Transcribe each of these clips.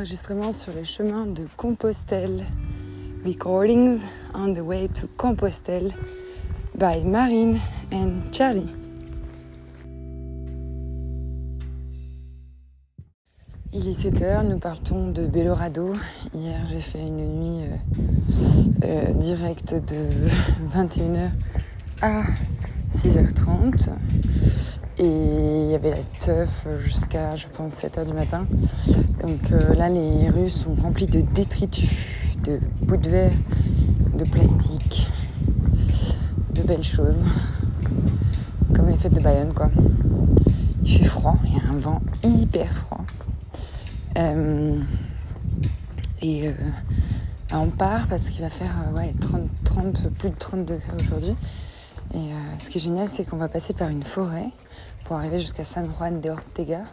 enregistrement sur le chemin de Compostelle. Recordings on the way to Compostelle by Marine and Charlie. Il est 7h, nous partons de Belorado. Hier, j'ai fait une nuit euh, euh, directe de 21h à 6h30. Et il y avait la teuf jusqu'à, je pense, 7h du matin. Donc euh, là, les rues sont remplies de détritus, de bouts de verre, de plastique, de belles choses. Comme les fêtes de Bayonne, quoi. Il fait froid, il y a un vent hyper froid. Euh, et euh, on part parce qu'il va faire ouais, 30, 30, plus de 30 degrés aujourd'hui. Et ce qui est génial, c'est qu'on va passer par une forêt pour arriver jusqu'à San Juan de Ortega.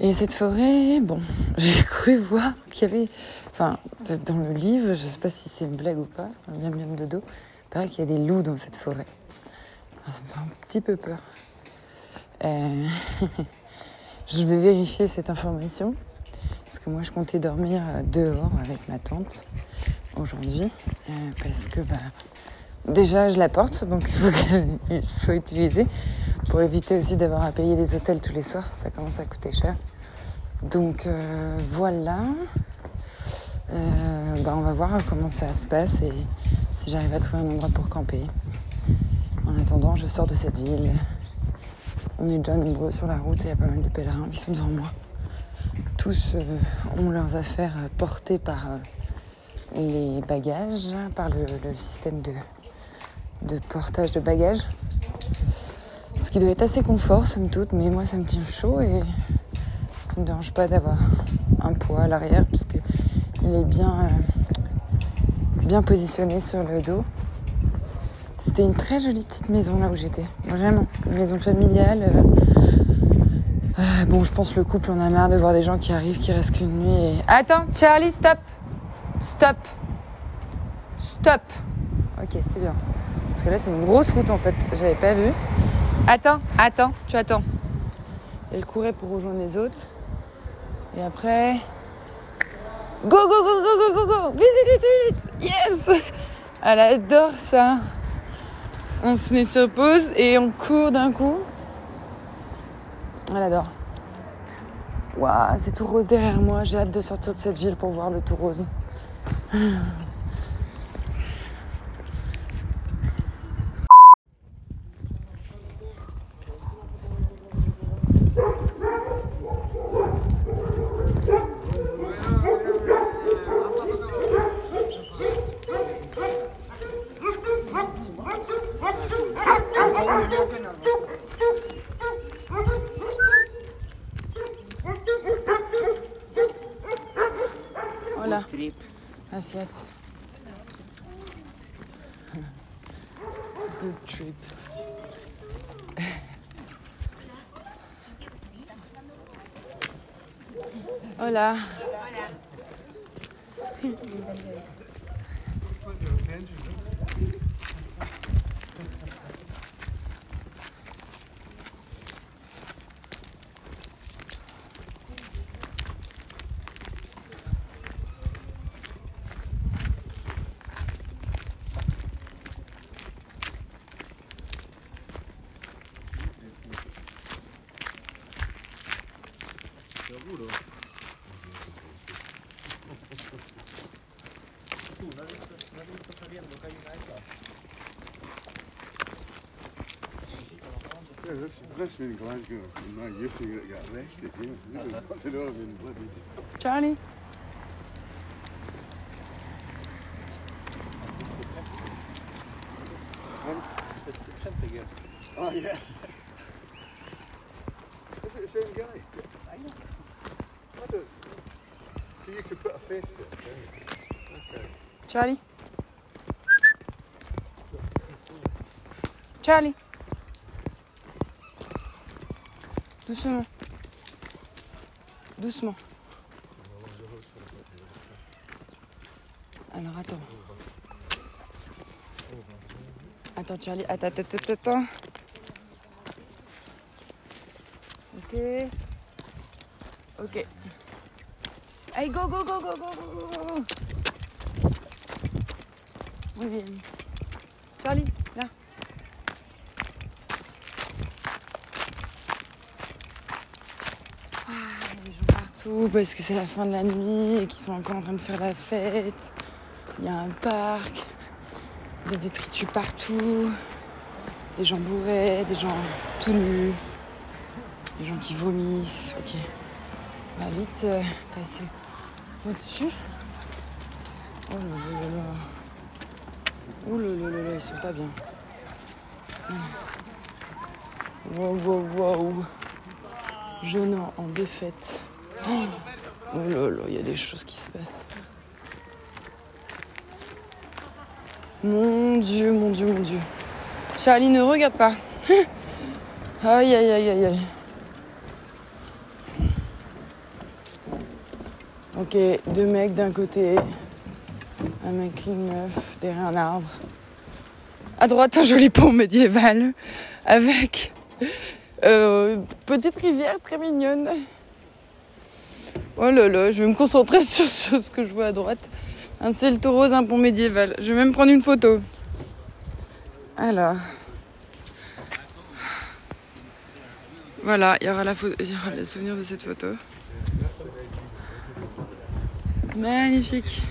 Et cette forêt, bon, j'ai cru voir qu'il y avait, enfin, dans le livre, je sais pas si c'est une blague ou pas, bien bien de dos, il paraît qu'il y a des loups dans cette forêt. ça me fait un petit peu peur. Euh, je vais vérifier cette information, parce que moi je comptais dormir dehors avec ma tante aujourd'hui, euh, parce que bah, déjà je la porte, donc il faut qu'elle soit utilisée pour éviter aussi d'avoir à payer des hôtels tous les soirs, ça commence à coûter cher. Donc euh, voilà, euh, bah, on va voir comment ça se passe et si j'arrive à trouver un endroit pour camper. En attendant, je sors de cette ville. On est déjà nombreux sur la route et il y a pas mal de pèlerins qui sont devant moi. Tous euh, ont leurs affaires portées par les bagages, par le, système de, de portage de bagages. Ce qui doit être assez confort, somme toute, mais moi ça me tient chaud et ça me dérange pas d'avoir un poids à l'arrière puisque il est bien, euh, bien positionné sur le dos. C'était une très jolie petite maison là où j'étais, vraiment, une maison familiale. Euh, euh, bon, je pense le couple en a marre de voir des gens qui arrivent, qui restent qu'une nuit. Attends, Charlie, stop, stop, stop. Ok, c'est bien. Parce que là, c'est une grosse route en fait. J'avais pas vu. Attends, attends, tu attends. Elle courait pour rejoindre les autres. Et après. Go, go, go, go, go, go, go Vite, vite, vite, Yes Elle adore ça. On se met sur pause et on court d'un coup. Elle adore. Waouh, c'est tout rose derrière moi. J'ai hâte de sortir de cette ville pour voir le tout rose. Yeah, that's, that's been Glasgow. My youth that got arrested. Yeah, nothing other than bloody. Charlie. It's the tenth again. Oh yeah. Is it the same guy? I know. I don't. So you could put a face there. Okay. Charlie. Charlie. Doucement. Doucement. Alors attends. Attends Charlie, attends, attends, attends. Ok. Ok. Allez, go, go, go, go, go, go, go. Muy bien. Parce que c'est la fin de la nuit et qu'ils sont encore en train de faire la fête. Il y a un parc, des détritus partout, des gens bourrés, des gens tout nus, des gens qui vomissent. Ok. On va vite euh, passer au-dessus. Oh là là là. Oh là ils sont pas bien. Wow, wow, wow. Jeune en défaite. Oh, là là, il y a des choses qui se passent. Mon Dieu, mon Dieu, mon Dieu. Charlie, ne regarde pas. Aïe, aïe, aïe, aïe, aïe. Ok, deux mecs d'un côté, un mec une meuf derrière un arbre. À droite, un joli pont médiéval avec euh, petite rivière très mignonne. Oh là là, je vais me concentrer sur, ce que je vois à droite. Un ciel rose, un pont médiéval. Je vais même prendre une photo. Alors. Voilà, il y aura, la photo, il y aura le souvenir de cette photo. Magnifique.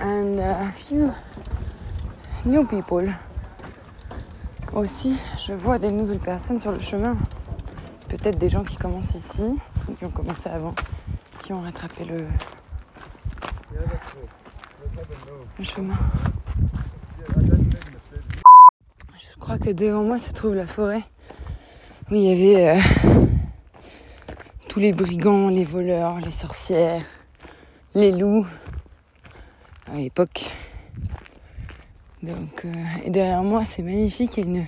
And a few new people. Aussi, je vois des nouvelles personnes sur le chemin. Peut-être des gens qui commencent ici, qui ont commencé avant, qui ont rattrapé le, le chemin. Je crois que devant moi se trouve la forêt où il y avait euh, tous les brigands, les voleurs, les sorcières, les loups à l'époque. Donc, euh, et derrière moi, c'est magnifique, il y a une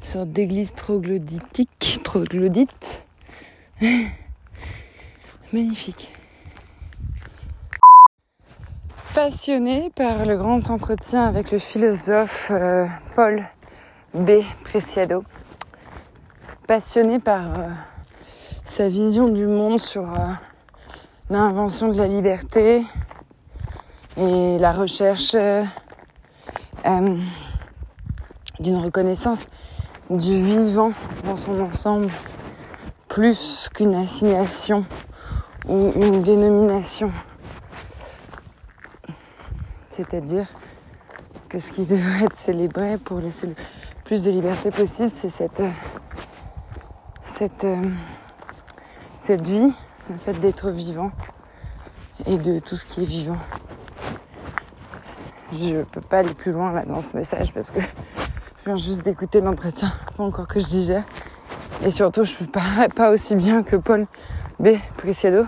sorte d'église troglodytique, troglodyte. magnifique. Passionné par le grand entretien avec le philosophe euh, Paul B. Preciado. Passionné par euh, sa vision du monde sur euh, l'invention de la liberté et la recherche euh, d'une reconnaissance du vivant dans son ensemble plus qu'une assignation ou une dénomination. C'est-à-dire que ce qui devrait être célébré pour laisser le plus de liberté possible, c'est euh, euh, cette vie, le fait d'être vivant et de tout ce qui est vivant. Je peux pas aller plus loin là dans ce message parce que je viens juste d'écouter l'entretien, pas encore que je digère. Et surtout, je ne parlerai pas aussi bien que Paul B. Preciado.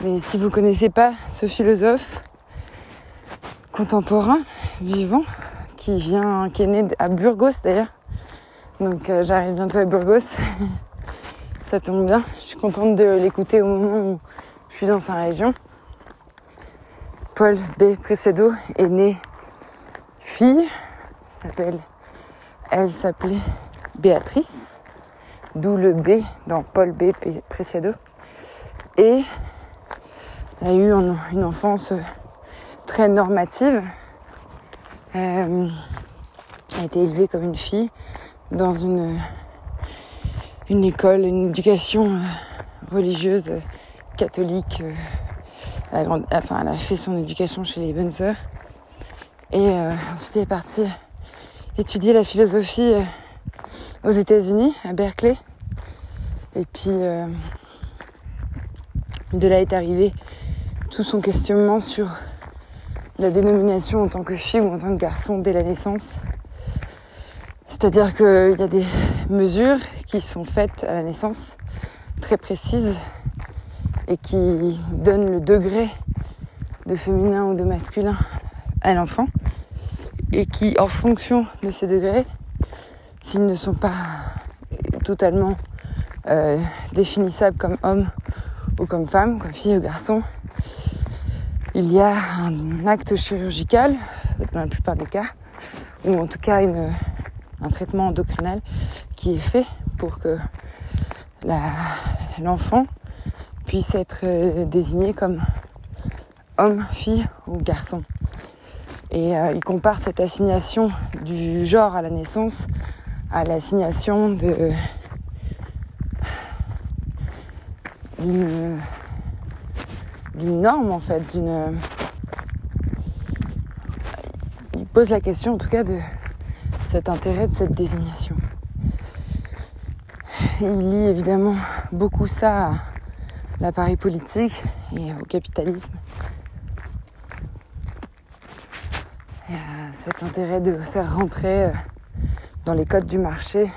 Mais si vous connaissez pas ce philosophe contemporain, vivant, qui vient, qui est né à Burgos d'ailleurs. Donc euh, j'arrive bientôt à Burgos. Ça tombe bien. Je suis contente de l'écouter au moment où je suis dans sa région. Paul B. Precedo est né fille. Elle s'appelait Béatrice, d'où le B dans Paul B. Preciado. Et a eu un- une enfance très normative. Euh, a été élevée comme une fille dans une, école, une éducation euh, religieuse euh, catholique. Elle, a enfin, elle a fait son éducation chez les bonnes sœurs. Et euh, ensuite, elle est partie étudier la philosophie euh, aux États-Unis, à Berkeley. Et puis, euh, de là est arrivé tout son questionnement sur la dénomination en tant que fille ou en tant que garçon dès la naissance. C'est-à-dire qu'il y a des mesures qui sont faites à la naissance, très précises, et qui donnent le degré de féminin ou de masculin à l'enfant, et qui, en fonction de ces degrés, s'ils ne sont pas totalement euh, définissables comme homme ou comme femme, comme fille ou garçon, il y a un acte chirurgical, dans la plupart des cas, ou en tout cas un traitement endocrinal qui est fait pour que l'enfant puisse être euh, désigné comme homme, fille ou garçon. Et euh, il compare cette assignation du genre à la naissance à l'assignation de d'une d'une norme en fait, d'une il pose la question en tout cas de cet intérêt de cette désignation. Il lit évidemment beaucoup ça l'appareil politique et au capitalisme. À cet intérêt de faire rentrer euh, dans les codes du marché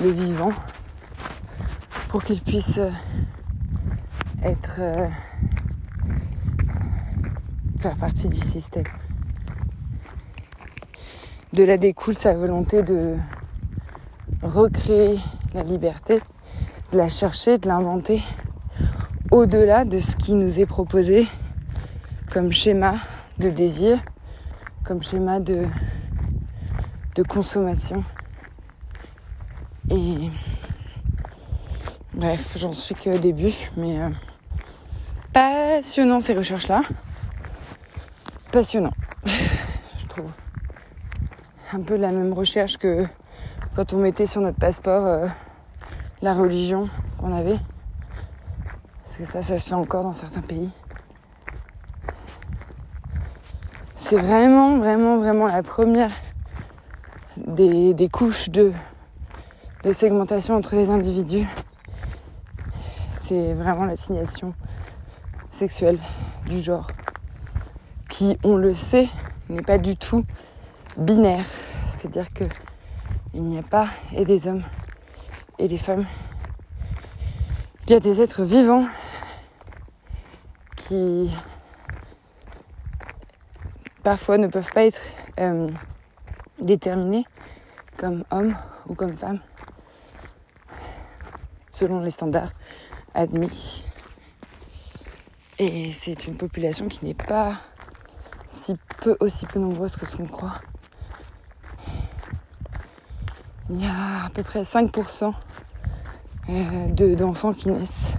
le vivant pour qu'il puisse euh, être euh, faire partie du système. De là découle sa volonté de recréer la liberté, de la chercher, de l'inventer au-delà de ce qui nous est proposé comme schéma de désir, comme schéma de, consommation. Et bref, j'en suis qu'au début, mais euh, passionnant ces recherches-là. Passionnant, je trouve. Un peu la même recherche que quand on mettait sur notre passeport euh, la religion qu'on avait. Parce que ça, ça se fait encore dans certains pays. C'est vraiment, vraiment, vraiment la première des, des couches de, de segmentation entre les individus. C'est vraiment l'assignation sexuelle du genre qui, on le sait, n'est pas du tout binaire. C'est-à-dire que il n'y a pas et des hommes et des femmes. Il y a des êtres vivants qui parfois ne peuvent pas être euh, déterminés comme hommes ou comme femmes selon les standards admis. Et c'est une population qui n'est pas si peu, aussi peu nombreuse que ce qu'on croit. Il y a à peu près 5% euh, d'enfants qui naissent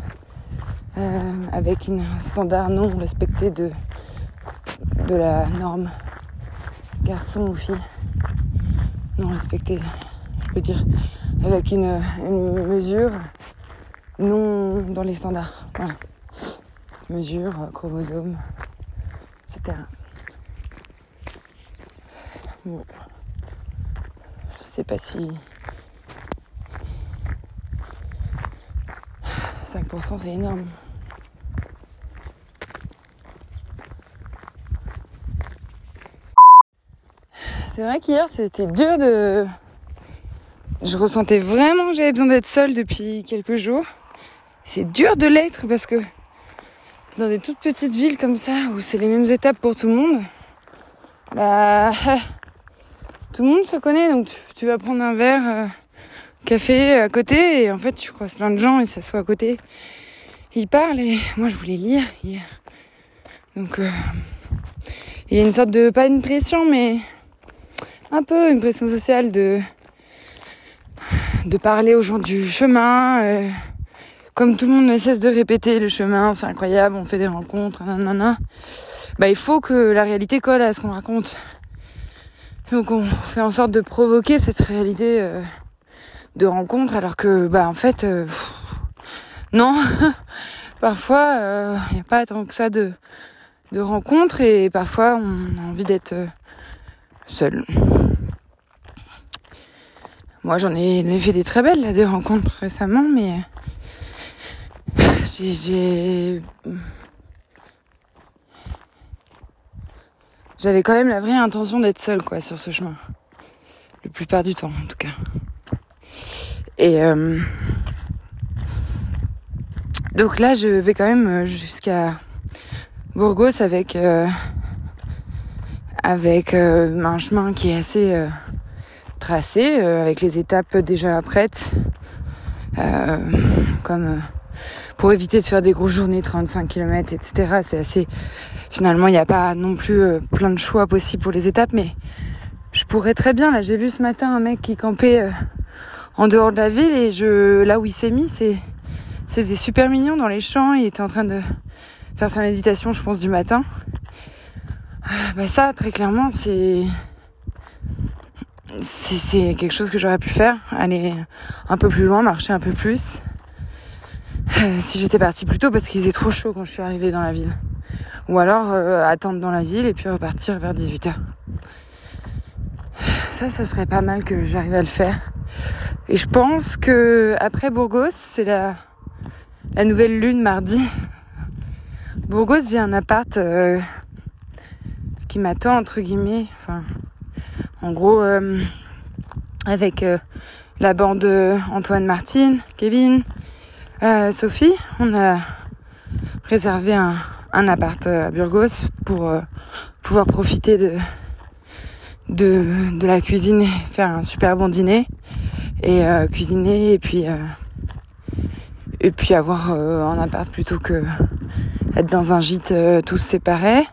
euh, avec un standard non respecté de, la norme garçon ou fille. Non respecté, je peux dire, avec une, mesure non dans les standards. Voilà. Mesure, chromosome, etc. Bon sais pas si 5% c'est énorme. C'est vrai qu'hier c'était dur de. Je ressentais vraiment que j'avais besoin d'être seule depuis quelques jours. C'est dur de l'être parce que dans des toutes petites villes comme ça où c'est les mêmes étapes pour tout le monde, bah tout le monde se connaît, donc tu, vas prendre un verre euh, café à côté et en fait tu croises plein de gens, ils s'assoient à côté, ils parlent et moi je voulais lire hier. Donc euh, il y a une sorte de, pas une pression, mais un peu une pression sociale de de parler aux gens du chemin. Euh, comme tout le monde ne cesse de répéter le chemin, c'est incroyable, on fait des rencontres, nanana. Bah il faut que la réalité colle à ce qu'on raconte. Donc on fait en sorte de provoquer cette réalité euh, de rencontre alors que bah en fait euh, non parfois il euh, n'y a pas tant que ça de de rencontres et parfois on a envie d'être seul. Moi j'en ai fait des très belles des rencontres récemment mais j'ai j'avais quand même la vraie intention d'être seule quoi sur ce chemin. Le plupart du temps en tout cas. Et euh, donc là je vais quand même euh, jusqu'à Burgos avec euh, avec un chemin qui est assez tracé avec les étapes déjà prêtes comme pour éviter de faire des grosses journées 35 km etc c'est assez finalement, il n'y a pas non plus euh, plein de choix possibles pour les étapes, mais je pourrais très bien. Là, j'ai vu ce matin un mec qui campait euh, en dehors de la ville et je, là où il s'est mis, c'est, c'était super mignon dans les champs. Il était en train de faire sa méditation, je pense, du matin. Ah, bah ça, très clairement, c'est, c'est, quelque chose que j'aurais pu faire. Aller un peu plus loin, marcher un peu plus. Euh, si j'étais partie plus tôt parce qu'il faisait trop chaud quand je suis arrivée dans la ville. Ou alors euh, attendre dans la ville et puis repartir vers 18h. Ça, ça serait pas mal que j'arrive à le faire. Et je pense que après Burgos, c'est la, nouvelle lune mardi. Burgos, j'ai un appart euh, qui m'attend entre guillemets. Enfin, en gros, euh, avec euh, la bande Antoine Martine, Kevin, Sophie, on a réservé un appart à Burgos pour pouvoir profiter de de, de la cuisine faire un super bon dîner et euh, cuisiner et puis euh, et puis avoir euh, un appart plutôt que être dans un gîte tous séparés.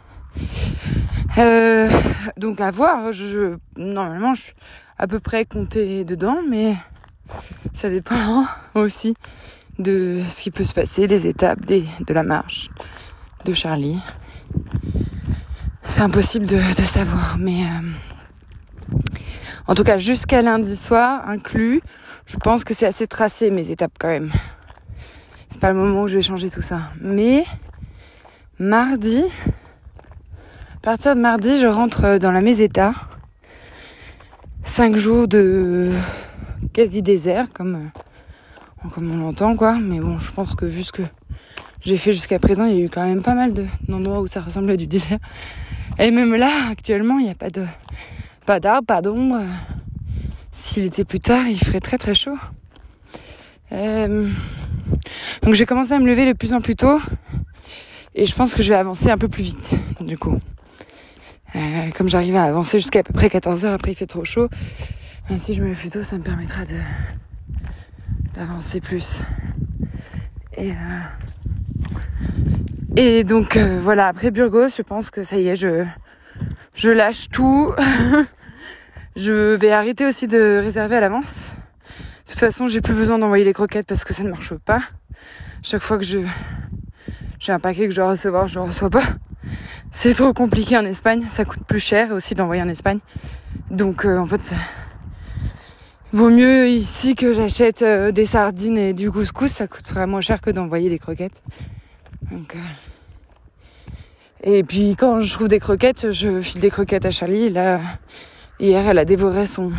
donc à voir, je, normalement je suis à peu près compté dedans, mais ça dépend aussi de ce qui peut se passer, des étapes, des, de la marche de Charlie. C'est impossible de savoir, mais en tout cas, jusqu'à lundi soir inclus, je pense que c'est assez tracé mes étapes quand même. C'est pas le moment où je vais changer tout ça. Mais mardi, à partir de mardi, je rentre dans la meseta. Cinq jours de quasi désert, comme, comme on l'entend, quoi. Mais bon, je pense que vu ce que j'ai fait jusqu'à présent, il y a eu quand même pas mal d'endroits où ça ressemble à du désert. Et même là, actuellement, il n'y a pas de, pas d'arbres, pas d'ombre. S'il était plus tard, il ferait très très chaud. Euh, donc j'ai commencé à me lever de plus en plus tôt. Et je pense que je vais avancer un peu plus vite, du coup. Euh, comme j'arrive à avancer jusqu'à à peu près 14 heures, après il fait trop chaud. si je me lève plus tôt, ça me permettra d'avancer plus. Et, euh, et donc voilà, après Burgos, je pense que ça y est, je, je lâche tout. je vais arrêter aussi de réserver à l'avance. De toute façon, j'ai plus besoin d'envoyer les croquettes parce que ça ne marche pas. Chaque fois que je j'ai un paquet que je dois recevoir, je le reçois pas. C'est trop compliqué en Espagne, ça coûte plus cher aussi d'envoyer en Espagne. Donc euh, en fait, ça vaut mieux ici que j'achète euh, des sardines et du couscous, ça coûtera moins cher que d'envoyer des croquettes. Donc euh, et puis quand je trouve des croquettes, je file des croquettes à Charlie. Là, hier, elle a dévoré son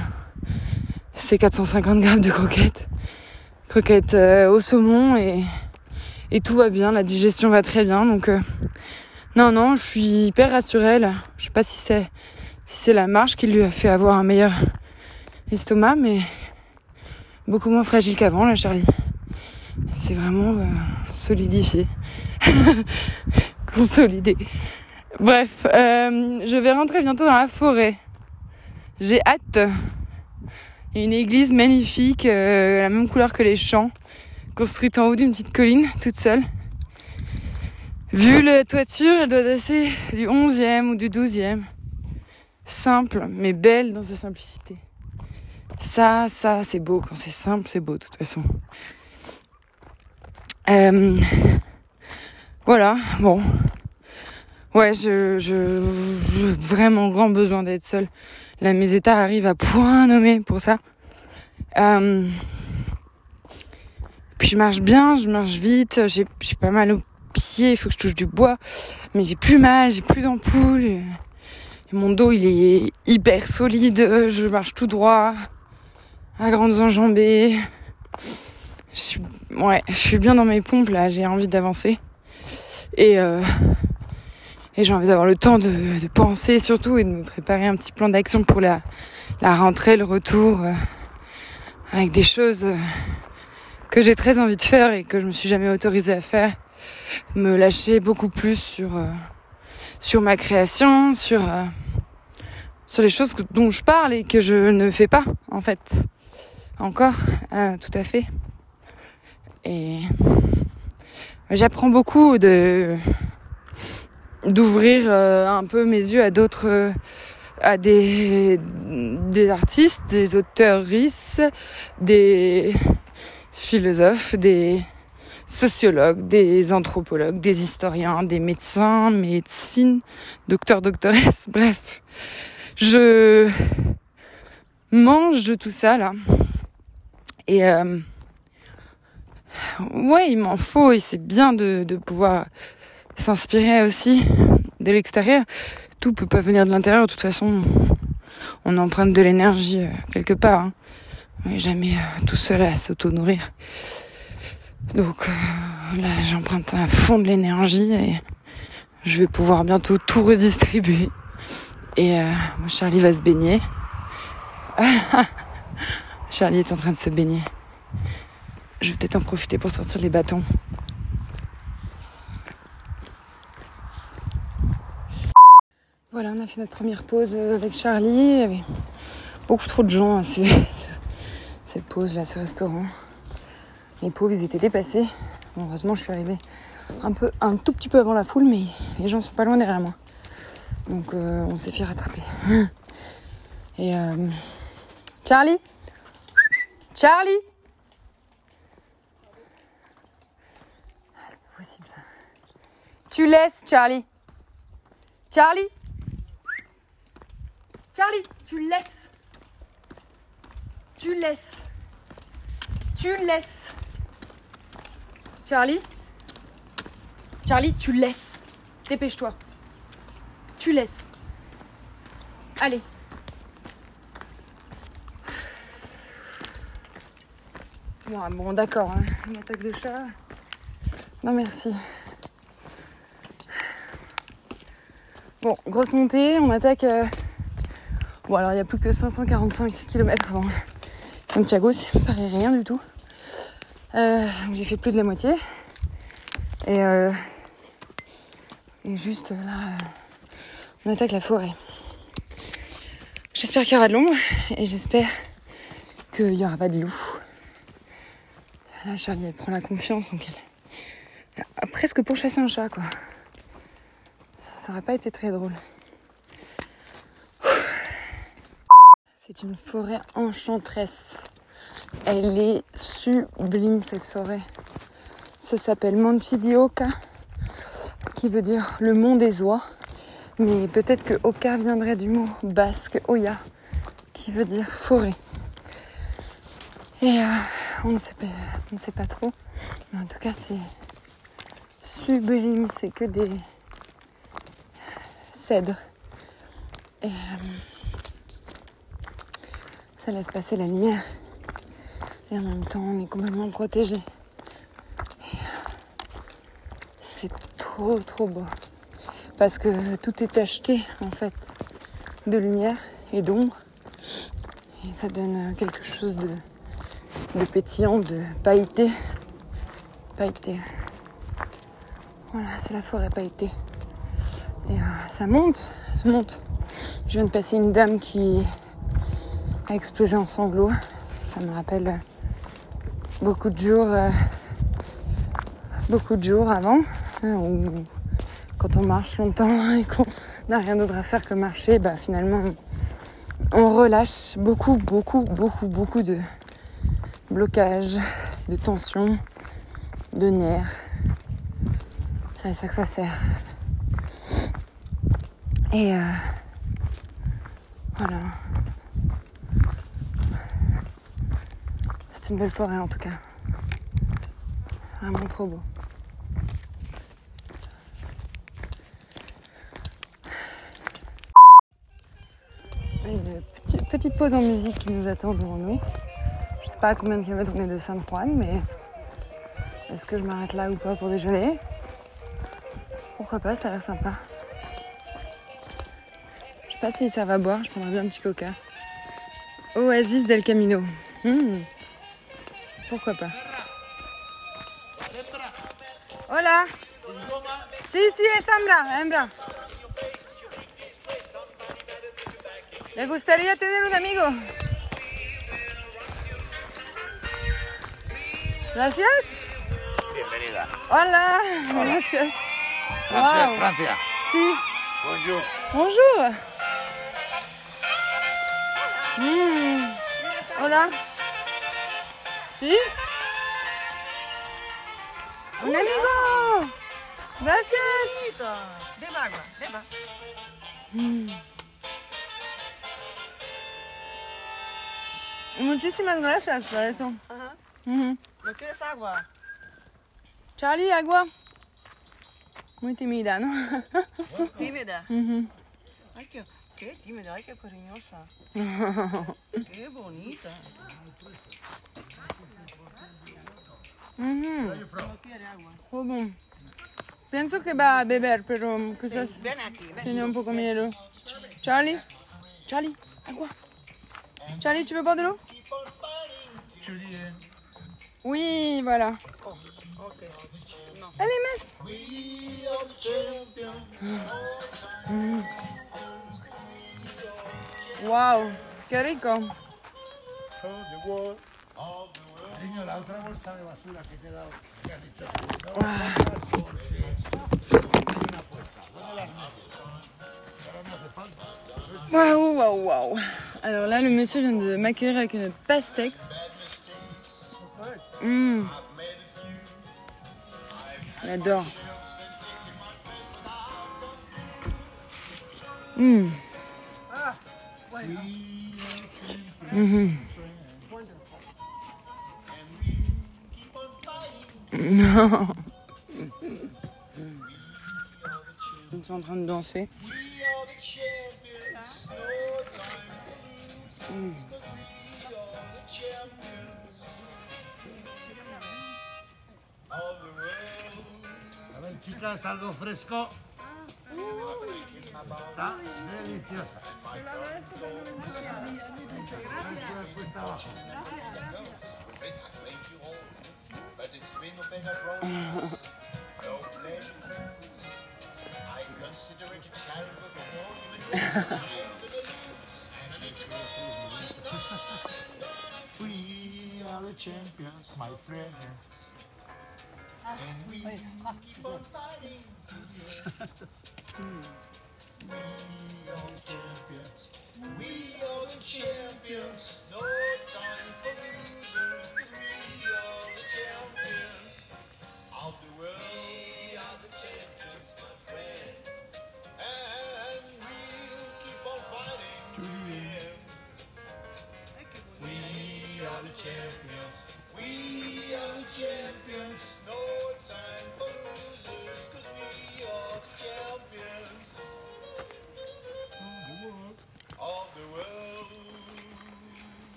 ses 450 grammes de croquettes, croquettes euh, au saumon et et tout va bien. La digestion va très bien. Donc euh, non, non, je suis hyper rassurée. Là. Je sais pas si c'est si c'est la marche qui lui a fait avoir un meilleur estomac, mais beaucoup moins fragile qu'avant, là, Charlie. C'est vraiment euh, solidifié. consolidé. Bref, euh, je vais rentrer bientôt dans la forêt. J'ai hâte. Il y a une église magnifique, euh, la même couleur que les champs, construite en haut d'une petite colline, toute seule. Vu la toiture, elle doit dater du 11e ou du 12e. Simple, mais belle dans sa simplicité. Ça, ça, c'est beau. Quand c'est simple, c'est beau, de toute façon. Euh, voilà, bon. Ouais, je, je, vraiment grand besoin d'être seule. Là, mes états arrivent à point nommé pour ça. Euh, puis je marche bien, je marche vite, j'ai, pas mal aux pieds, il faut que je touche du bois. Mais j'ai plus mal, j'ai plus d'ampoule. Mon dos, il est hyper solide, je marche tout droit, à grandes enjambées. Je ouais, je suis bien dans mes pompes là, j'ai envie d'avancer. Et, euh, et j'ai envie d'avoir le temps de, penser surtout et de me préparer un petit plan d'action pour la, rentrée, le retour, euh, avec des choses euh, que j'ai très envie de faire et que je me suis jamais autorisée à faire. Me lâcher beaucoup plus sur, sur ma création, sur, sur les choses dont je parle et que je ne fais pas, en fait. Encore, tout à fait. Et j'apprends beaucoup de d'ouvrir euh, un peu mes yeux à d'autres à des, des artistes, des auteurs des philosophes, des sociologues, des anthropologues, des historiens, des médecins, médecines, docteurs, doctoresses, bref. Je mange de tout ça là. Et euh, ouais, il m'en faut et c'est bien de, pouvoir s'inspirer aussi de l'extérieur. Tout peut pas venir de l'intérieur. De toute façon, on emprunte de l'énergie euh, quelque part. Hein. On n'est jamais euh, tout seul à s'auto-nourrir. Donc euh, là, j'emprunte à fond de l'énergie et je vais pouvoir bientôt tout redistribuer. Et Charlie va se baigner. Charlie est en train de se baigner. Je vais peut-être en profiter pour sortir les bâtons. Voilà, on a fait notre première pause avec Charlie. Beaucoup trop de gens à cette pause là, ce restaurant. Les pauvres, ils étaient dépassés. heureusement, je suis arrivée un tout petit peu avant la foule, mais les gens sont pas loin derrière moi. Donc, euh, on s'est fait rattraper. Et euh... Charlie? Charlie ah, C'est pas possible ça. Tu laisses, Charlie. Charlie Charlie, tu laisses. Tu laisses. Tu laisses. Charlie Charlie, tu laisses. Dépêche-toi. Tu laisses. Allez. Bon, ah, d'accord. Hein. Une attaque de chat. Non, merci. Bon, grosse montée. On attaque. Euh, bon, alors il n'y a plus que 545 km avant Santiago. Ça paraît rien du tout. Euh, j'ai fait plus de la moitié. Et, euh, juste là, on attaque la forêt. J'espère qu'il y aura de l'ombre et j'espère qu'il n'y aura pas de loup. Là, Charlie, elle prend la confiance, donc elle... presque pour chasser un chat, quoi. Ça n'aurait pas été très drôle. C'est une forêt enchanteresse. Elle est sublime cette forêt. Ça s'appelle Oca, qui veut dire le mont des oies. Mais peut-être que Oca viendrait du mot basque Oya, qui veut dire forêt. Et euh, on, ne sait pas, on ne sait pas trop. Mais en tout cas, c'est sublime. C'est que des cèdres. Et euh, ça laisse passer la lumière. Et en même temps, on est complètement protégé. C'est trop, trop beau. Parce que tout est acheté, en fait, de lumière et d'ombre. Et ça donne quelque chose de, de pétillant, de pailleté. Pailleté. Voilà, c'est la forêt pailletée. Et euh, ça monte, ça monte. Je viens de passer une dame qui a explosé en sanglots. Ça me rappelle beaucoup de jours, euh, beaucoup de jours avant, hein, où quand on marche longtemps et qu'on n'a rien d'autre à faire que marcher, bah finalement on relâche beaucoup, beaucoup, beaucoup, beaucoup de blocage, de tension, de nerfs. C'est à ça que ça sert. Et euh, voilà. C'est une belle forêt en tout cas. Vraiment trop beau. Une petite, pause en musique qui nous attend devant nous. Je sais pas à combien de kilomètres on est de San Juan, mais est-ce que je m'arrête là ou pas pour déjeuner? Pourquoi pas, ça a l'air sympa. Je sais pas si ça va boire, je prendrais bien un petit coca. Oasis del Camino. Hmm. Pourquoi pas Hola. Sí, sí, es hembra, hembra. ¿Le gustaría tener un amigo? Gracias. Bienvenida. Hola. Gracias. Francia, Wow. Francia. Sí. Bonjour. Bonjour. Mm. Hola. ¿Sí? ¡Un amigo! Gracias. Beba agua, beba. Muchísimas gracias por eso. Ajá. Ujú. ¿No quieres agua? Charlie, agua. Muy timida, ¿no? Bueno. Tímida. Uh -huh. Ay, qué, qué, tímida, ay, qué cariñosa. qué bonita. Uh -huh. No quiere agua. ¿Cómo? Penso che va a beber, però cosa... Sì, vieni aquí, vieni. Tiene un poco meno. Charlie? Charlie? agua. Charlie, tu veux pas de? Oui, voilà. Oh. Allez, Mas. Wow, qué rico. Niño, la otra bolsa de basura que te he dado, que has dicho Waouh, waouh, waouh. Alors là, le monsieur vient de m'accueillir avec une pastèque. Mmh. J'adore. Mmh. Mhm. Non. Ils sont en train de danser. Algo fresco. Está deliciosa. We are the champions, my friend. And we keep on fighting. We are champions. We are the champions. No time for losers.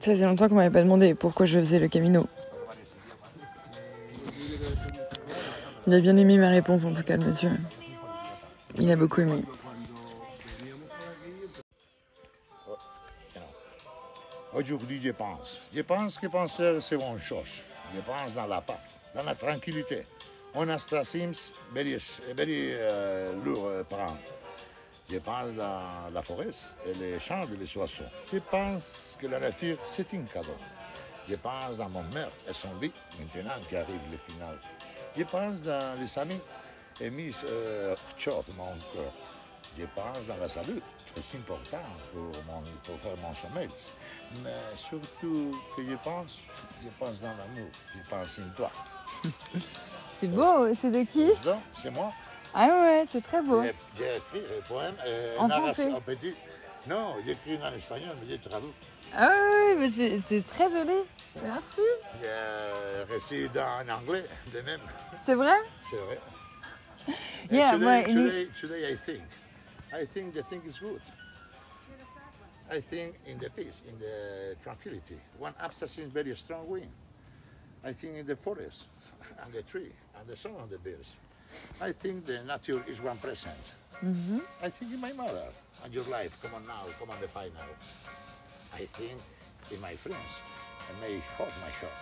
Ça faisait longtemps qu'on m'avait pas demandé pourquoi je faisais le camino. Il a bien aimé ma réponse en tout cas, le monsieur. Il a beaucoup aimé. Aujourd'hui, je pense. Je pense que penser, c'est une chose. Je pense dans la paix, dans la tranquillité. On a Sims, uh, lourd euh, prendre. Je pense dans la forêt et les champs et les oiseaux. Je pense que la nature, c'est un cadeau. Je pense dans mon mère et son vie, maintenant qui arrive le final. Je pense dans les amis et mis euh, mon cœur. Je pense dans la salut, très important pour, mon, pour faire mon sommeil. Mais surtout que je pense, je pense dans l'amour, je pense en toi. C'est beau, c'est de qui? C'est moi. Ah ouais, c'est très beau. J'ai écrit un poème, euh, En narration français petit. Non, j'ai écrit en espagnol, mais j'ai traduit. Ah ouais, mais c'est très joli. Merci. J'ai réussi en anglais, de même. C'est vrai? C'est vrai. Yeah, today, in- today, today I think, I think the thing is good. I think in the peace, in the tranquility. One after seems very strong wind. I think in the forest, and the tree, and the sun and the birds. I think the nature is one present. Mm-hmm. I think in my mother and your life. Come on now, come on the final. I think in my friends, and may hold my heart.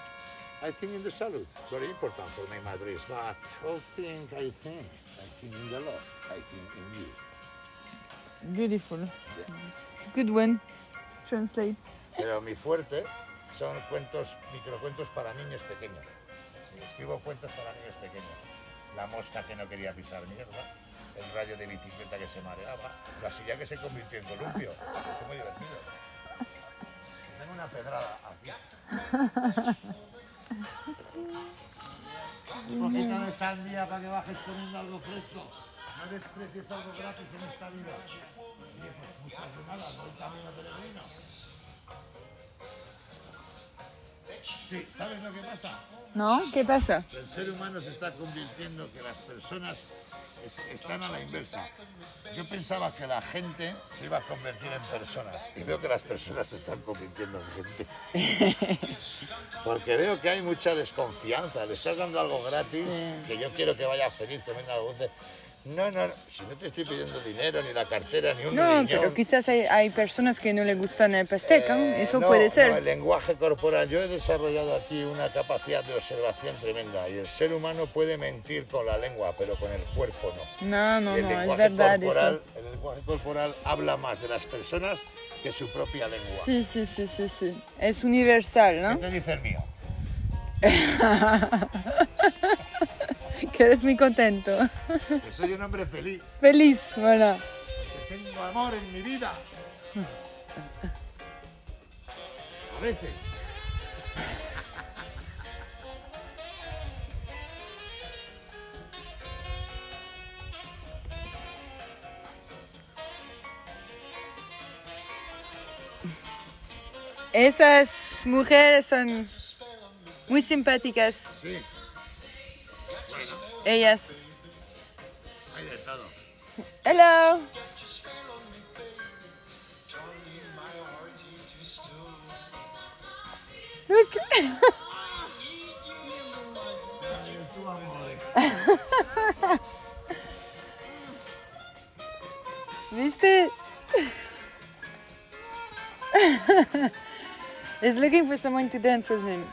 I think in the salute, very important for my Madrid. But all thing, I think, I think in the love, I think in you. Beautiful. It's a good one. Translate. Pero mi fuerte son cuentos, microcuentos para niños pequeños. Escribo cuentos para niños pequeños. La mosca que no quería pisar mierda, el rayo de bicicleta que se mareaba, la silla que se convirtió en columpio. Fue muy divertido. Tengo una pedrada aquí. Un poquito de sandía para que bajes comiendo algo fresco. No desprecies algo gratis en esta vida. Oye, pues muchas de nada, el camino peregrino. Sí, ¿sabes lo que pasa? ¿No? ¿Qué pasa? El ser humano se está convirtiendo que las personas es- están a la inversa. Yo pensaba que la gente se iba a convertir en personas y veo que las personas se están convirtiendo en gente. Porque veo que hay mucha desconfianza. Le estás dando algo gratis, que yo quiero que vaya feliz comiendo algo dulce. No, no, no. si no te estoy pidiendo dinero, ni la cartera, ni un No, riñón. pero quizás hay, hay personas que no les gustan el pastel, ¿no? Eh, Eso no, puede ser. no, el lenguaje corporal. Yo he desarrollado aquí una capacidad de observación tremenda y el ser humano puede mentir con la lengua, pero con el cuerpo no. No, no, no, es lenguaje verdad corporal, eso. el lenguaje corporal habla más de las personas que su propia lengua. Sí, sí, sí, sí, sí. Es universal, ¿Qué ¿no? te dice el mío? Que eres muy contento. Que soy un hombre feliz, Feliz, voilà. que tengo amor en mi vida. A veces. Esas mujeres son muy simpáticas, Sí, ellas. hay de todo. Hello. Look. ¿Viste? He's looking for someone to dance with him.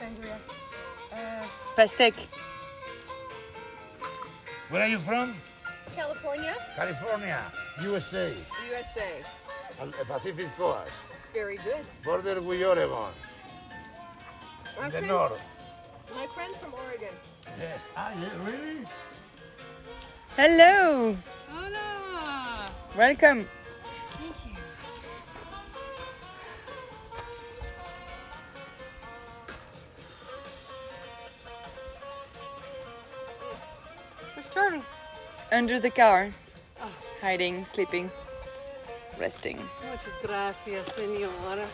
Sangria. Uh, pastek. Where are you from? California, California, USA, USA. al- Pacific Coast, Very good. border with Oregon, My in the friend, north. my friend's from Oregon. Yes. Ah, yeah, really? Hello. Hola. Welcome. Where's Charlie? Under the car. Hiding, sleeping, resting. Muchas gracias, señora.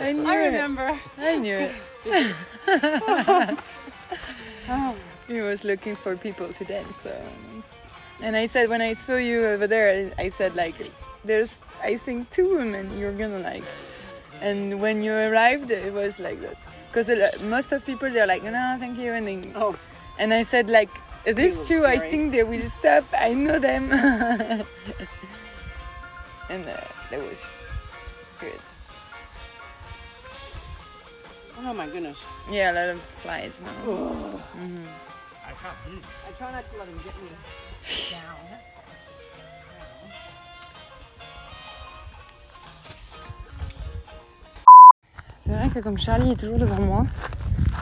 I knew I it. remember. I knew it. he was looking for people to dance. So. And I said, when I saw you over there, I said, like, there's, I think, two women you're gonna like. And when you arrived, it was like that. Because most of people, they're like, no, thank you. And, then, Oh. and I said, like, these was two, I think they will stop. I know them. and uh, that was good. Oh my goodness. Yeah, a lot of flies now. I have this. I try not to let him get me down. C'est vrai que comme Charlie est toujours devant moi,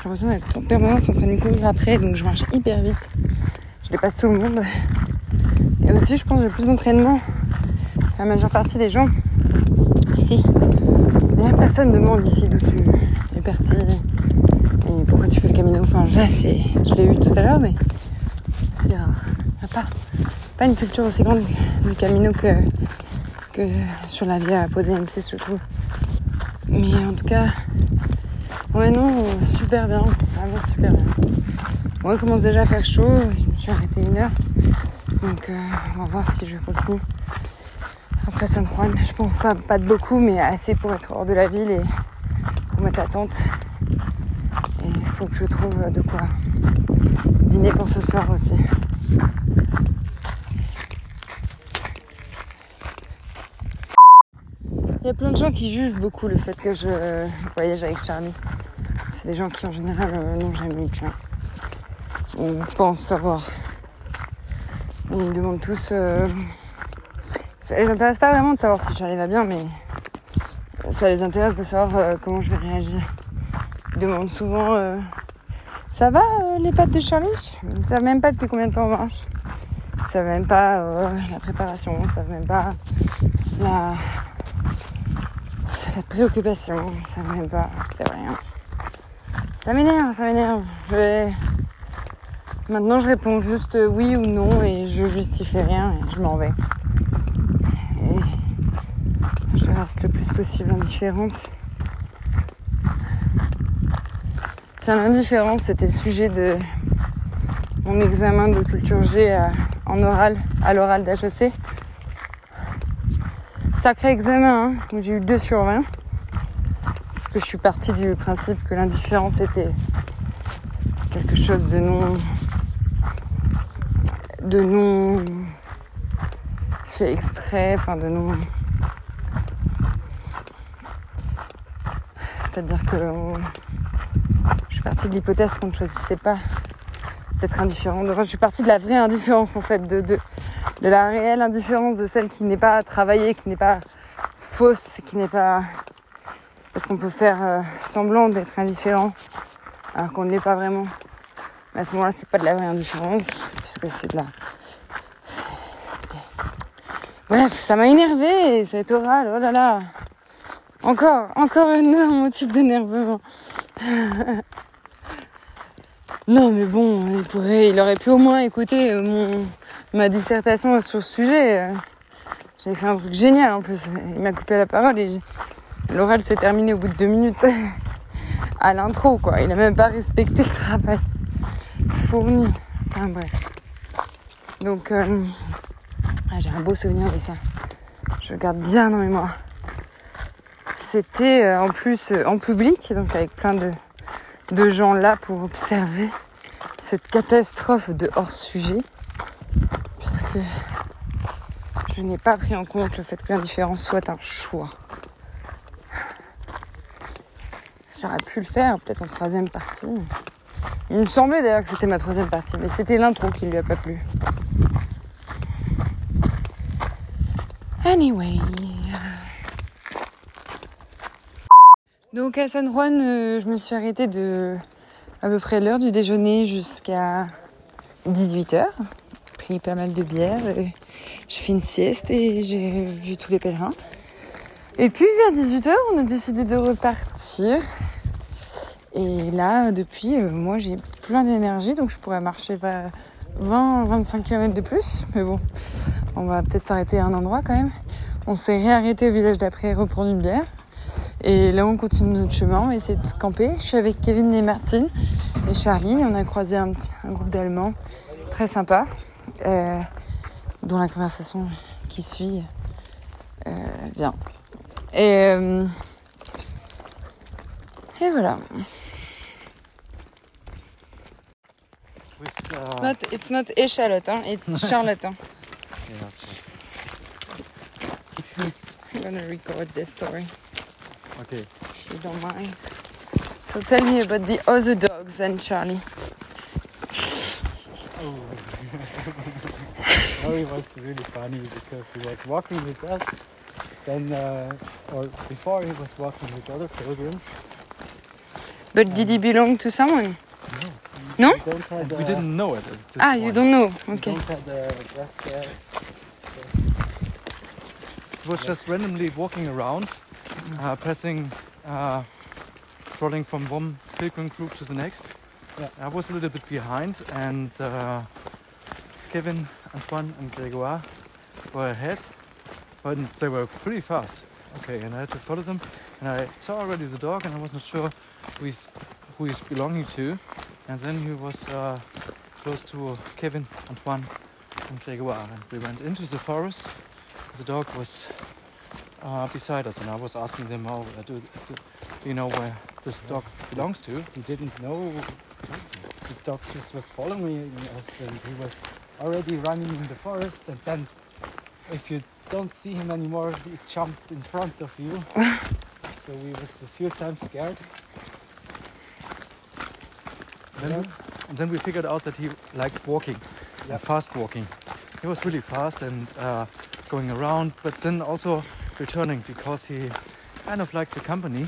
j'ai l'impression d'être en permanence en train de courir après, donc je marche hyper vite. Je dépasse tout le monde. Et aussi, je pense que j'ai plus d'entraînement que la majeure partie des gens ici. Mais personne ne demande ici d'où tu es parti et pourquoi tu fais le camino? Enfin, là, je l'ai eu tout à l'heure, mais c'est rare. Il n'y a pas, pas une culture aussi grande du camino que, sur la Via Podensis, je trouve. Mais en tout cas, ouais, non, super bien. Vraiment super bien. Bon, il commence déjà à faire chaud. Je me suis arrêtée une heure. Donc, euh, on va voir si je continue. Après San Juan, je pense pas, pas de beaucoup, mais assez pour être hors de la ville et pour mettre la tente. Et il faut que je trouve de quoi dîner pour ce soir aussi. Il y a plein de gens qui jugent beaucoup le fait que je voyage avec Charlie. C'est des gens qui en général euh, n'ont jamais eu de chien. On pense avoir Ils me demandent tous. euh, Ça les intéresse pas vraiment de savoir si Charlie va bien, mais ça les intéresse de savoir euh, comment je vais réagir. Ils demandent souvent euh, Ça va euh, les pâtes de Charlie? Ils savent même pas depuis combien de temps on mange. Ils savent même pas euh, la préparation, ils savent même pas la, la préoccupation, savent même pas. C'est rien. Ça m'énerve, ça m'énerve. Je vais- Maintenant, je réponds juste oui ou non et je justifie rien et je m'en vais. Et je reste le plus possible indifférente. Tiens, l'indifférence, c'était le sujet de mon examen de culture G à- en oral, à l'oral d'HEC. Sacré examen, hein, j'ai eu 2 sur 20. Parce que je suis partie du principe que l'indifférence était quelque chose de non. de non. fait exprès, enfin de non. C'est-à-dire que. Je suis partie de l'hypothèse qu'on ne choisissait pas d'être indifférent. Enfin, je suis partie de la vraie indifférence en fait, de, de, de la réelle indifférence, de celle qui n'est pas travaillée, qui n'est pas fausse, qui n'est pas. Parce qu'on peut faire euh, semblant d'être indifférent alors qu'on ne l'est pas vraiment. Mais à ce moment-là, c'est pas de la vraie indifférence, puisque c'est de la. Bref, ça m'a énervé cet oral, oh là là. Encore, encore un, un motif d'énervement. non, mais bon, il pourrait, il aurait pu au moins écouter euh, mon, ma dissertation sur ce sujet. euh. J'avais fait un truc génial en plus. Il m'a coupé la parole et j'ai- l'oral s'est terminé au bout de deux minutes. à l'intro, quoi. Il a même pas respecté le travail fourni. Enfin bref. Donc, euh, ah, j'ai un beau souvenir de ça. Je garde bien en mémoire. C'était euh, en plus en public, donc avec plein de, de gens là pour observer cette catastrophe de hors-sujet. Puisque je n'ai pas pris en compte le fait que l'indifférence soit un choix. J'aurais pu le faire peut-être en troisième partie. Il me semblait d'ailleurs que c'était ma troisième partie, mais c'était l'intro qui lui a pas plu. Anyway. Donc à San Juan, euh, je me suis arrêtée de à peu près l'heure du déjeuner jusqu'à 18h. Pas mal de bière. J'ai fait une sieste et j'ai vu tous les pèlerins. Et puis vers 18h, on a décidé de repartir. Et là, depuis, euh, moi j'ai plein d'énergie, donc je pourrais marcher 20-25 km de plus. Mais bon, on va peut-être s'arrêter à un endroit quand même. On s'est réarrêté au village d'après, reprendre une bière. Et là, on continue notre chemin, on va essayer de camper. Je suis avec Kevin et Martine et Charlie. On a croisé un, petit- un groupe d'Allemands très sympa, euh, dont la conversation qui suit euh, vient. Et, euh, et voilà. It's not, it's not échalote, hein, it's Charlotte. Hein. I'm gonna record this story, okay. if you don't mind. So tell me about the other dogs and Charlie. Oh, it was really funny because he was walking with us. Then, uh, or before he was walking with other pilgrims. But did he belong to someone? No? We, don't have, we uh, didn't know it at Ah, point. you don't know. we Okay. don't have the dress there. He was just randomly walking around, uh, passing, uh, strolling from one pilgrim group to the next. Yeah. I was a little bit behind, and uh, Kevin, Antoine, and Gregoire were ahead, but they were pretty fast. Okay, and I had to follow them, and I saw already the dog, and I was not sure who he's, who he's belonging to. And then he was uh, close to Kevin, Antoine, and Gregoire, and we went into the forest. The dog was uh, beside us, and I was asking them, "Oh, uh, do, do you know where this dog belongs to?" He didn't know the dog just was following us and he was already running in the forest and then if you don't see him anymore he jumped in front of you so we was a few times scared Then we, and then we figured out that he liked walking, Yeah. fast walking. he was really fast and uh, going around, but then also returning because he kind of liked the company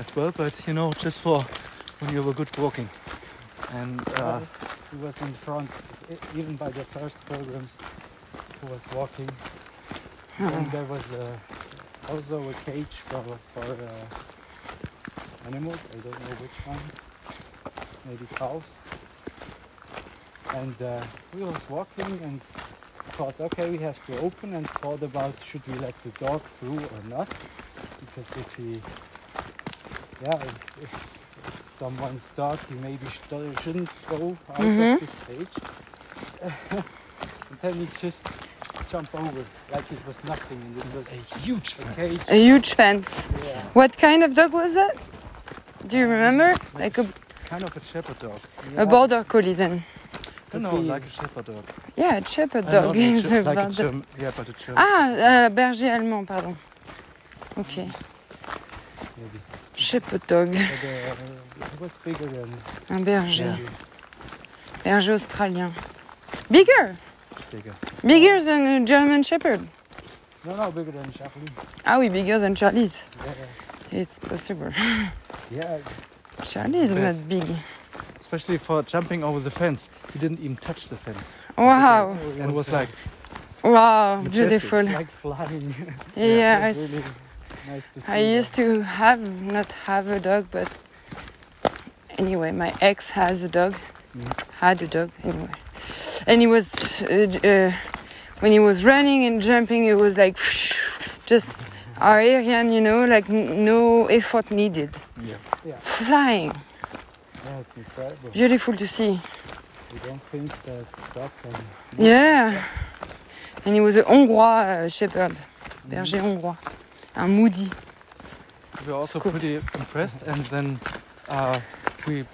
as well. But you know, just for when you were good walking. And uh, he was in front, even by the first pilgrims who was walking. And there was uh, also a cage for, for uh, animals, I don't know which one, maybe cows. And uh, we was walking and thought, okay, we have to open and thought about should we let the dog through or not. Because if he, yeah, if, if someone's dog, he maybe sh- shouldn't go out Mhm. of this cage. and then he just jumped over like it was nothing and it was a huge cage. A huge fence. Yeah. What kind of dog was that? Do you remember? Like a, kind of a shepherd dog. a border collie then? No, no, Could be- like a shepherd dog. Yeah, a shepherd Uh, dog. is Ge- a like a yeah, but a. Ah, euh, berger allemand, pardon. Ok. Yeah, Shepherd dog. Un berger. yeah. Berger australien. Bigger! bigger. Bigger than a German shepherd. No, no, bigger than Charlie. Ah oui, bigger than Charlie's. Yeah, It's possible. yeah. Charlie is not big. Especially for jumping over the fence. He didn't even touch the fence. Wow. So And it was uh, like, Wow, Majestic. beautiful. like flying. Yeah, It was it's, really nice to see. I used to have, not have a dog, but anyway, my ex has a dog, had a dog anyway. And he was, uh, uh, when he was running and jumping, it was like just Aryan, you know, like no effort needed. yeah. Yeah, Flying. Yeah, it's incredible. Beautiful to see. You don't think that dog can. Yeah. And he was a Hongrois uh, shepherd, berger hongrois, un moody. We were also Good. pretty impressed. And then uh, we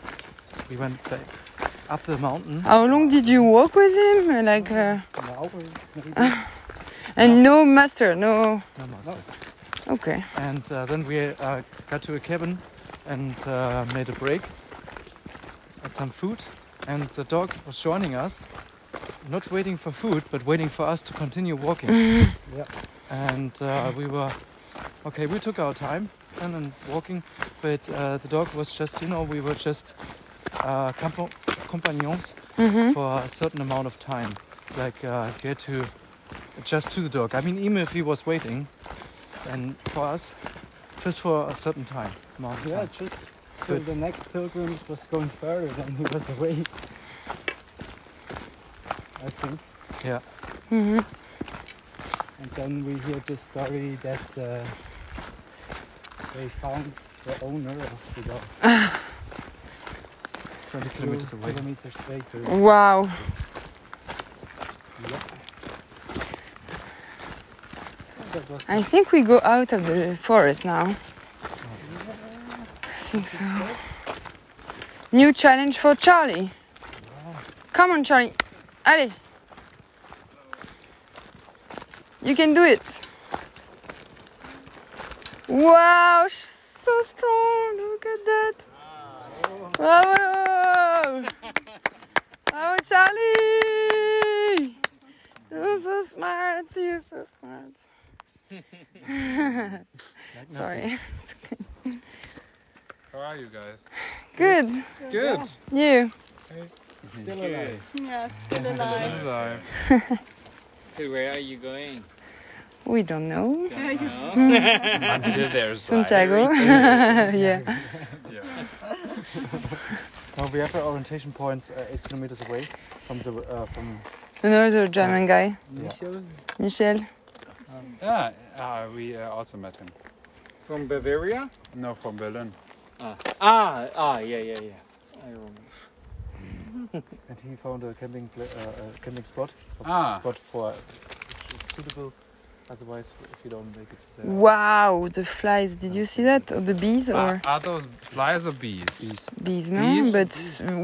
we went back up the mountain. How long did you walk with him? Like, uh, hour, maybe. and no master, no. No master. Okay. And uh, then we uh, got to a cabin and uh, made a break, had some food, and the dog was joining us, not waiting for food, but waiting for us to continue walking. Yeah. And uh, we were okay. We took our time and then walking, but uh, the dog was just, you know, we were just uh, campo- compagnons hmm for a certain amount of time. Like uh, get to adjust to the dog. I mean, even if he was waiting, and for us, just for a certain time. Amount of Yeah, time. just till Good. the next pilgrims was going further than he was away. I think. Yeah. hmm And then we hear the story that uh, they found the owner of the dog 20 kilometers away. kilometers later. Wow. Yeah. That was I think we go out of the forest now. I think so. New challenge for Charlie. Come on, Charlie. Allez. You can do it. Wow, she's so strong. Look at that. Bravo. Bravo, Charlie. You're so smart. You're so smart. Sorry. How are you guys? Good. Good. You. still alive. Yes, still alive. Alive. So where are you going? We don't know. Until there's Santiago. yeah. Yeah. No, we have our orientation points uh, eight kilometers away from the uh, from. Another German guy, Michel, Michel. Yeah. Uh, we uh, also met him. From Bavaria? No, from Berlin. Ah, ah, ah yeah, yeah, yeah. I remember. And he found a camping pla- uh, a camping spot. a Ah. Spot for which is suitable. Otherwise, if you don't make it there. Wow, the flies. Did you see that? Or the bees Are, or are those flies or bees? Bees. bees? No, Bees? but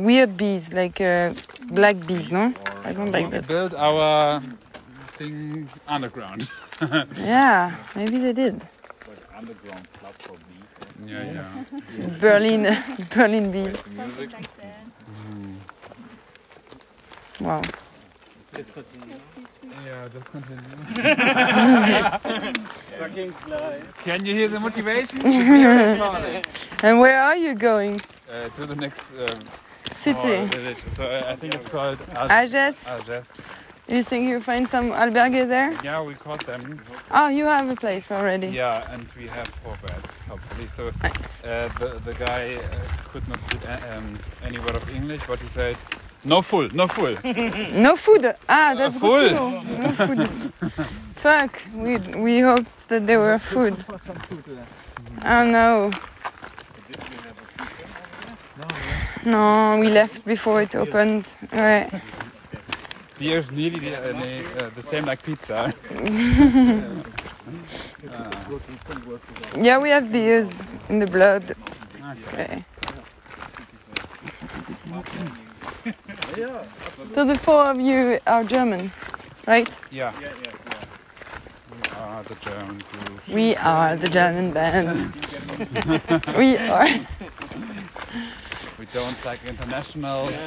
weird bees, like uh, black bees. No, I don't like We that. build our thing underground. Yeah, maybe they did. Like underground club for beef. Yeah, yeah. It's Berlin, Berlin bees. The music. Wow. Yeah, just continue. Fucking fly. Can you hear the motivation? And where are you going? uh, to the next um, City. small. So uh, I think it's called Al- Ages. Alges. You think you find some albergue there? Yeah, we caught them. Oh, you have a place already. Yeah, and we have four beds, hopefully. So Nice. uh, the the guy uh, could not speak uh, um, any word of English, but he said, "No full, no full." No food. Ah, that's full. good to know. No food. Fuck. We we hoped that there were food. Oh no. No, we left before it opened. Ouais. Beer is nearly the, uh, the, uh, the same like pizza. Yeah, we have beers in the blood. Okay. So the four of you are German, right? Yeah. We are the German group. We are the German band. we are. We don't like internationals.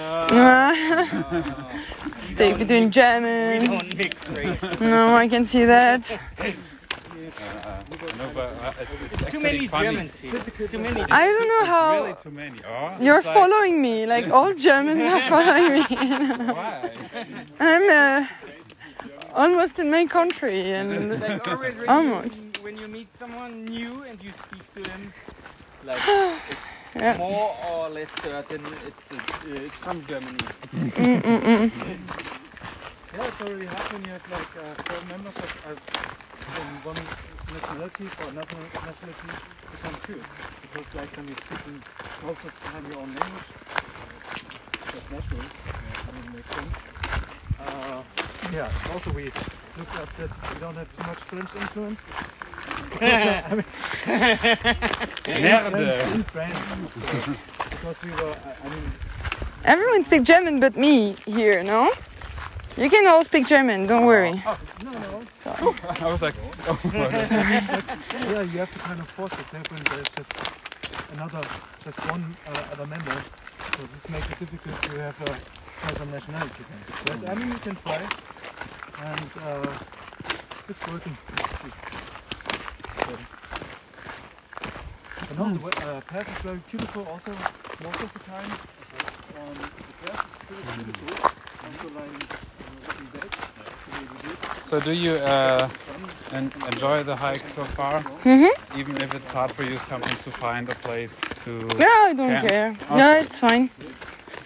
Stay between German. Don't mix race. No, I can see that. Uh, no, but uh, it's, it's Too many funny. Germans here. It's too many. I don't know Really how too many. Oh, you're it's like, following me. Like all Germans are following me. Why? I'm uh, almost in my country, and Like always when, Almost. You, when you meet someone new and you speak to them, like it's Yeah. more or less certain it's uh, it's from Germany. mm, mm, mm. Yeah, it's already happened. when you have like uh, four members of uh, from one nationality or national nationality become two. Because like when you're speaking most of the time your own language, just natural. I mean, it makes sense. Uh, yeah, it's also we looked up that we don't have too much French influence. Merde. in France. because we were, I, I mean, Everyone speaks German but me here, no? You can all speak German, don't worry. no, no. Sorry. I was like, oh, Yeah, you have to kind of force yourself when there's just another, just one uh, other member. So this makes it difficult to have a other nationality. But I mean, you can try, and uh, it's working. So, and also, the uh, pass is very beautiful. Also, most of the time, um, the pass is pretty beautiful. Also, like looking back, the way. So do you uh, en- enjoy the hike so far? Mhm. Even if it's hard for you something to find a place to... Yeah, I don't Yeah. care. Okay. No, it's fine.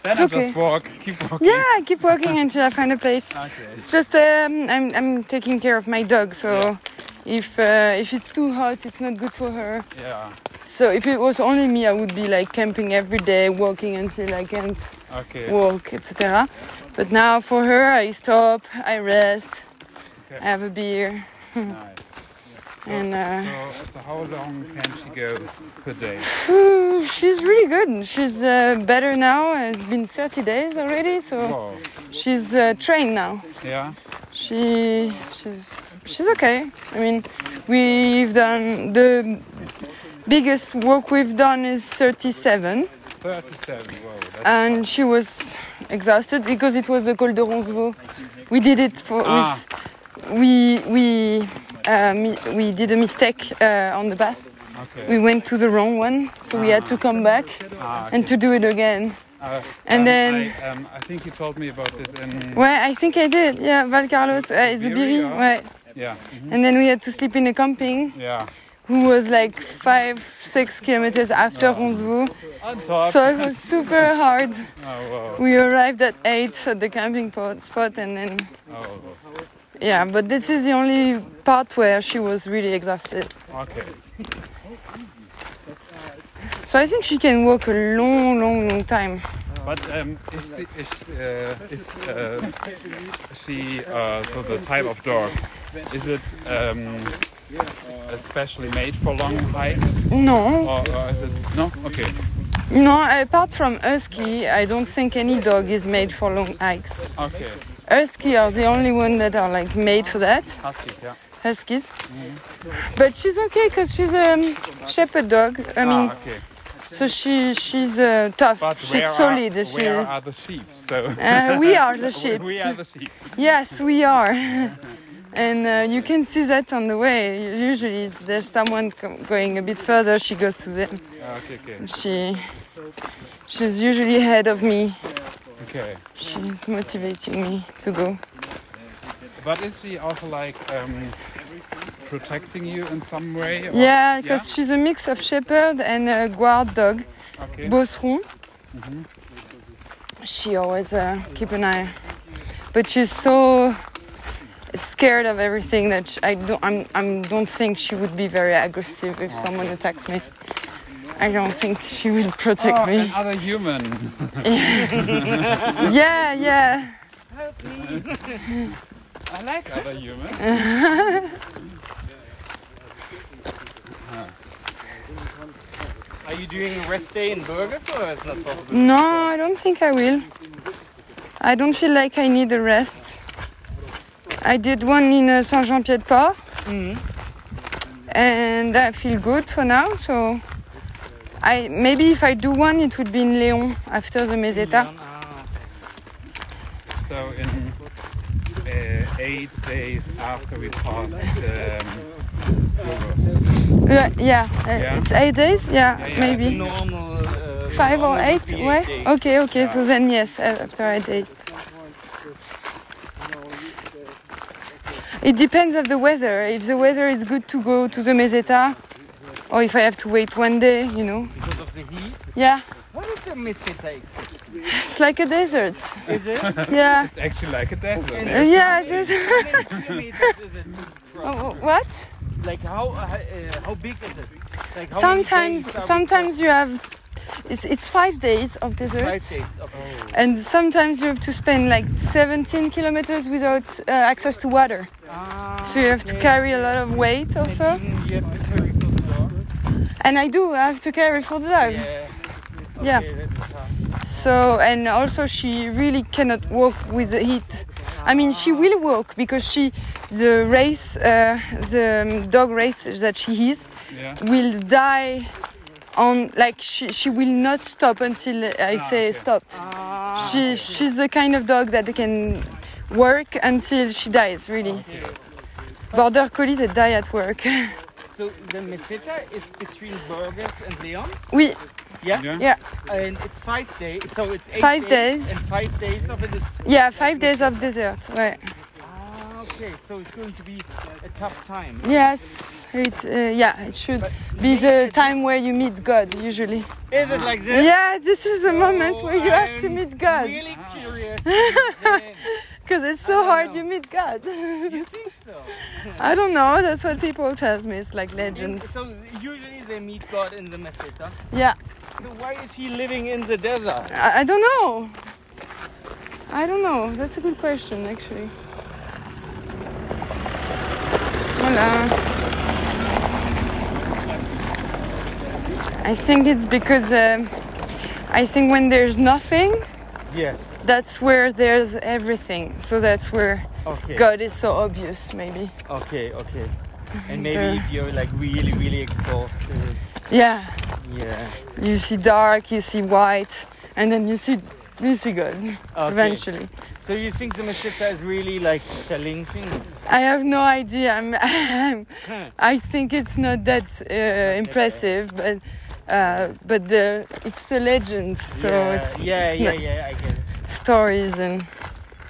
Then it's I okay. just walk, keep walking. Yeah, I keep walking until I find a place. Okay. It's just um, I'm I'm taking care of my dog, so if uh, if it's too hot, it's not good for her. Yeah. So if it was only me, I would be like camping every day, walking until I can't Okay. walk, etc. But now for her, I stop, I rest, Okay. I have a beer, Nice. So, and uh, so, so how long can she go per day? She's really good. She's uh, better now. It's been 30 days already, so Wow. she's uh, trained now. Yeah. She she's she's okay. I mean, we've done the biggest walk we've done is 37, 37. Whoa. And she was exhausted because it was the Col de Roncevaux. We did it for Ah. with, we we uh, we did a mistake uh, on the bus. okay. We went to the wrong one, so we had to come back Ah, and to do it again. Uh, And um, then- I, um, I think you told me about this in Ouais, I think I did. Yeah, Val Carlos, uh, it's a Biri, Biri. yeah. Yeah mhm, And then we had to sleep in a camping, yeah who was like five, six kilometers after Roncevaux. on. So it was super hard. oh wow We arrived at eight at the camping spot, and then oh yeah. But this is the only part where she was really exhausted. okay So I think she can walk a long, long, long time. but um, is she, is, uh, is uh, she uh, so the type of dog is it um, especially made for long hikes No, or, or is it no okay no. Apart from husky, I don't think any dog is made for long hikes. okay Husky are the only one that are like made for that. huskies yeah huskies. But she's okay because she's a um, shepherd dog. I mean, ah, okay So she she's uh, tough. But she's solid. Are, she, where are the sheep? So uh, we are the sheep. we are the sheep. Yes, we are. And uh, you can see that on the way. Usually, there's someone going a bit further. She goes to them. Okay, okay, She, she's usually ahead of me. Okay. She's motivating me to go. But is she also like um, protecting you in some way? or- Yeah, because she's a mix of shepherd and a guard dog, Okay. Bosseron. She always uh, keep an eye, but she's so scared of everything that I don't. I'm, I'm. Don't think she would be very aggressive if someone attacks me. I don't think she will protect Oh, me. another human. Yeah, yeah. Help me. I like other humans. Are you doing a rest day in Burgos or is not possible? No, I don't think I will. I don't feel like I need a rest. I did one in uh, Saint-Jean-Pied-de-Port. And I feel good for now, so I maybe if I do one it would be in Léon after the Meseta. So in uh, eight days after we passed um, Uh, yeah, uh, Yeah. it's eight days, yeah, Yeah, yeah, maybe. Normal. Uh, Five or eight, be. Okay, okay, so then yes, uh, after eight days. It depends of the weather. If the weather is good to go to the Meseta, or if I have to wait one day, you know. Because of the heat. Yeah, What is a meseta exactly? it's like a desert. Is it? Yeah. It's actually like a desert. And yeah, it How is. many kilometers is it? Oh, what? Like how uh, uh, how big is it? Like how Sometimes, many days are we sometimes you have. It's, it's five days of desert, five days. Okay. and sometimes you have to spend like 17 kilometers without uh, access to water. Ah, So you have to carry a lot of weight also. And even you have to carry for the dog. And I do. I have to carry for the dog. Yeah. Yeah. Okay, tough. So and also she really cannot walk with the heat. I mean, she will walk because she the race, uh, the um, dog race that she is, Yeah. will die on like she she will not stop until I say okay. stop. Ah, She she's the kind of dog that can work until she dies. Really, border collies they die at work. So the meseta is between Burgos and Leon. oui, Yeah. Yeah. yeah, And it's five days. So it's eight Five days, days. And five days of it is. yeah, five days of desert. Right. Ah, okay. So it's going to be a tough time. Yes, it uh, yeah, it should be the time where you meet God usually. Is it like this? Yeah, this is the moment where you have to meet God Really curious. because it's so hard you meet God. you think so? I don't know. That's what people tell me. It's like legends. so usually they meet God in the meseta. Yeah, So why is he living in the desert? I, I don't know. I don't know. That's a good question actually. Voilà. I think it's because um I think when there's nothing, Yeah. That's where there's everything. So that's where Okay. God is so obvious, maybe. Okay. Okay. And maybe Uh, if you're like really, really exhausted. Yeah, Yeah. you see dark, you see white, and then you see you see God Okay. eventually. So you think the meseta is really like challenging? I have no idea. I'm, I'm I think it's not that uh, impressive, but uh, but the it's the legends, so yeah. it's yeah, it's yeah, nice. yeah. I get it. stories and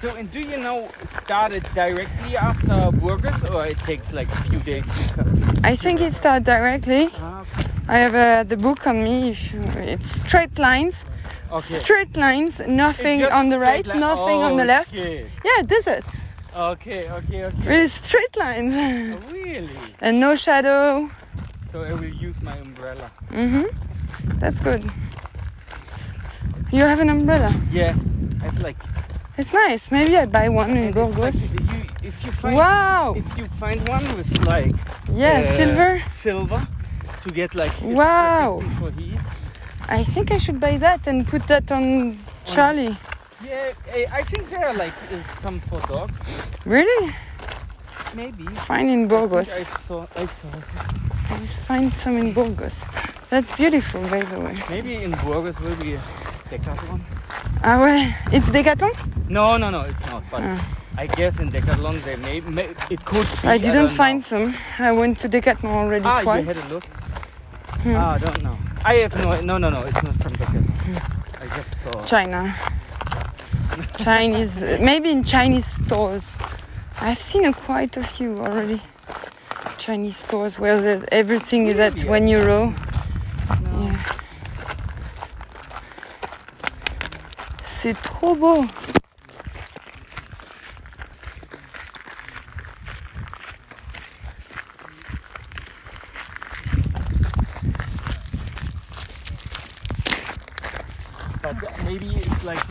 So, and do you know start it directly after Burgos, or it takes like a few days to come? I think it started directly. Ah, I have uh, the book on me. If you, it's straight lines, okay. straight lines, nothing on the right, li- nothing on the left. Okay. Yeah, desert. Okay, okay, okay. Really straight lines Oh, really? and no shadow. So I will use my umbrella. Mhm. That's good. You have an umbrella. Yeah, it's like It's nice. Maybe I buy one in like Burgos. you, if you find Wow. if you find one with like Yeah, uh, silver. silver to get like Wow. For heat. I think I should buy that and put that on Charlie. Yeah, I think there are like uh, some for dogs. Really? Maybe. Find in Burgos. I saw I saw. I will find some in Burgos. That's beautiful, by the way. Maybe in Burgos will be a Decathlon. Ah ouais, it's Decathlon? No, no, no, it's not. But Ah. I guess in Decathlon they may, may it could be. I didn't don't find know. some. I went to Decathlon already Ah, twice. you had a look. Hmm. Ah, I don't know. I have no, no, no, no. It's not from Decathlon. I just saw. China. Chinese, maybe in Chinese stores. I've seen a quite a few already. Chinese stores where everything is at one euro. No. Yeah. C'est trop beau. But maybe it's like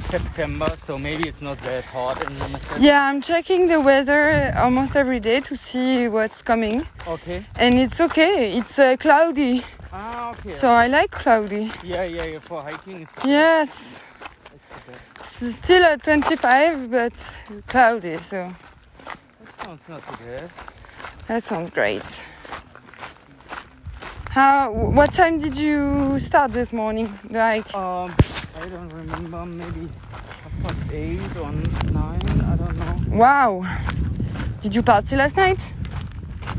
September, so maybe it's not that hot in Minnesota. Yeah, I'm checking the weather almost every day to see what's coming, Okay. and it's okay. It's uh, cloudy, Ah, okay. so I like cloudy. yeah, yeah, yeah. For hiking, it's, Yes, it's still at 25, but cloudy, so That sounds not too bad. that sounds great. How? What time did you start this morning? The hike? Um, I don't remember. Maybe half past eight or nine. I don't know. Wow. Did you party last night?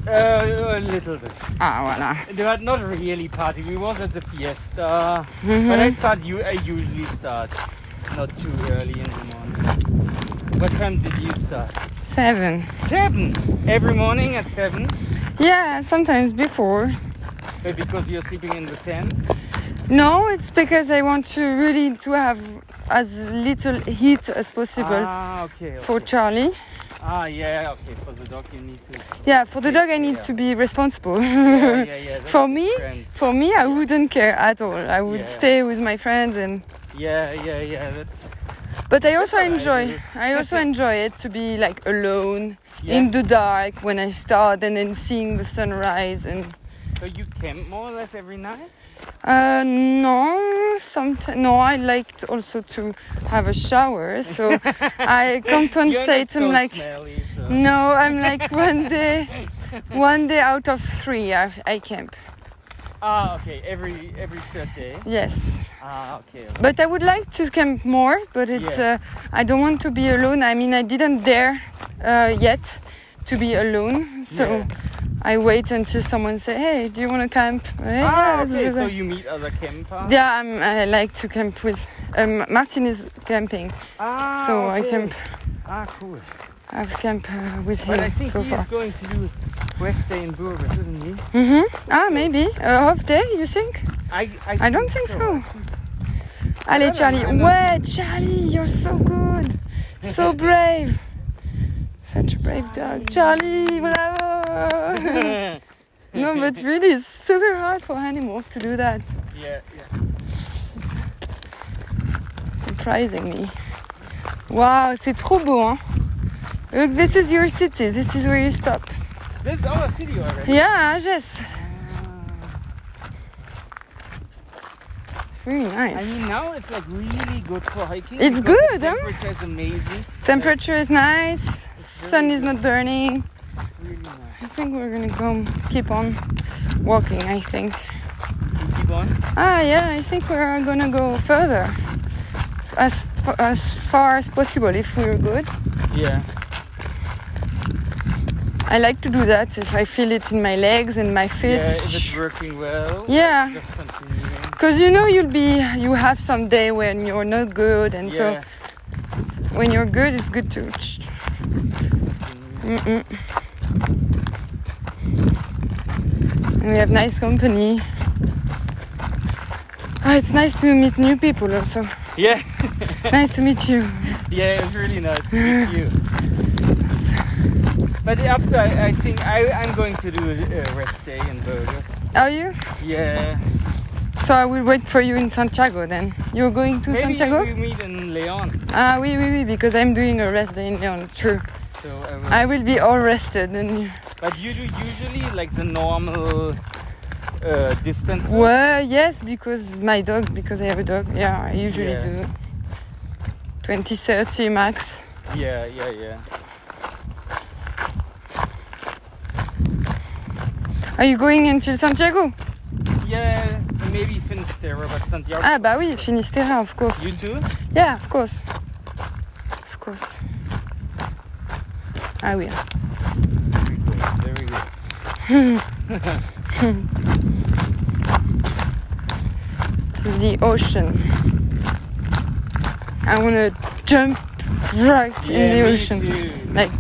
Uh, a little bit. Ah, voilà. But not really party. We was at the fiesta. Mhm. But I start. You I usually start not too early in the morning. What time did you start? Seven. Seven. Every morning at seven. Yeah, sometimes before. But because you're sleeping in the tent. No, it's because I want to really to have as little heat as possible Ah, okay. okay. for Charlie. ah, yeah. Okay. For the dog, you need to. Yeah, for the dog I Yeah. need to be responsible. Yeah, yeah, yeah. For me? for me, I wouldn't care at all. I would Yeah. stay with my friends and Yeah, yeah, yeah. That's. but I also what I enjoy. I also enjoy it to be like alone Yeah. in the dark when I start and then seeing the sunrise and So you camp more or less every night? Uh, no, sometimes no. I liked also to have a shower, so I compensate. You're I'm like, smelly, so. no, I'm like one day, one day out of three. I, I camp. Ah, okay. Every every third day. Yes, Ah, okay. okay. but I would like to camp more. But it's Yeah. uh, I don't want to be alone. I mean, I didn't dare uh, yet to be alone, so. Yeah. I wait until someone say, "Hey, do you want to camp?" Hey, Ah, yeah, okay. So you meet other campers. yeah, I'm, I like to camp with. Um, Martin is camping, Ah, so I camp. Ah, cool. I've camped uh, with But I him think so he far. is going to do West Day in Burgos, isn't he? hmm Ah, maybe a half day. You think? I I, I don't think so. So. Allez, Charlie. Ouais, Charlie, you're so good, so brave. Such a brave dog, Charlie. Bravo. no, but really, it's super hard for animals to do that. Yeah, yeah. Surprisingly. Wow, c'est trop beau, hein? Look, this is your city. This is where you stop. This is our city already. Yeah, yes. It's really nice. I mean, now it's like really good for hiking. It's good, the huh? temperature is amazing. Temperature is nice. Sun is not burning. Really nice. I think we're gonna go keep on walking. I think. Keep on. Ah, yeah. I think we're gonna go further, as as far as possible if we're good. Yeah. I like to do that if I feel it in my legs and my feet. Yeah, if it's working well. Yeah. Because you know you'll be you have some day when you're not good, and so yeah. it's, when you're good, it's good to. Mm-mm. And we have nice company. Ah, it's nice to meet new people also. Yeah. nice to meet you. Yeah, it's really nice to meet you. But after, I, I think I, I'm going to do a rest day in Burgos. Are you? Yeah. So I will wait for you in Santiago then. You're going to Maybe Santiago? we meet in Leon. Ah, oui, oui, oui, because I'm doing a rest day in Leon. True. So I will, I will be all rested and you. but you do usually like the normal uh, distance. Well, yes, because my dog, because I have a dog. Yeah, I usually Yeah. do 20, 30 max. Yeah, yeah, yeah. Are you going until Santiago? Yeah, maybe Finisterre, but Santiago. Ah bah oui, Finisterre, of course. You too? Yeah, of course. Of course. Ah oui. Very good. To the ocean. I wanna jump right in Yeah, the me ocean. too. Like,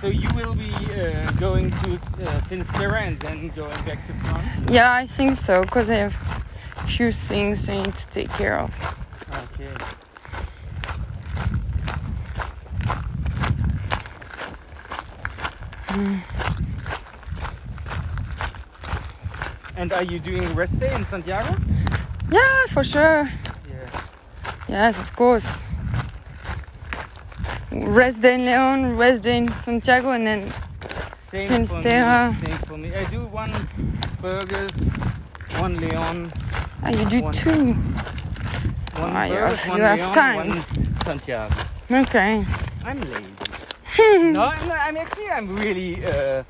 So you will be uh, going to uh, Finisterre and then going back to France? yeah, I think so, because I have few things I need to take care of. Okay. And are you doing rest day in Santiago? Yeah, for sure. Yeah. Yes, of course. Rest day in Leon, rest day in Santiago, and then Same Finisterre. for me. Same for me. I do one Burgers, one Leon, ah, you do One. two. one Ah, you have- one you have Leon, time. one Santiago. Okay. I'm lazy. no, I'm, not, I'm actually I'm really uh,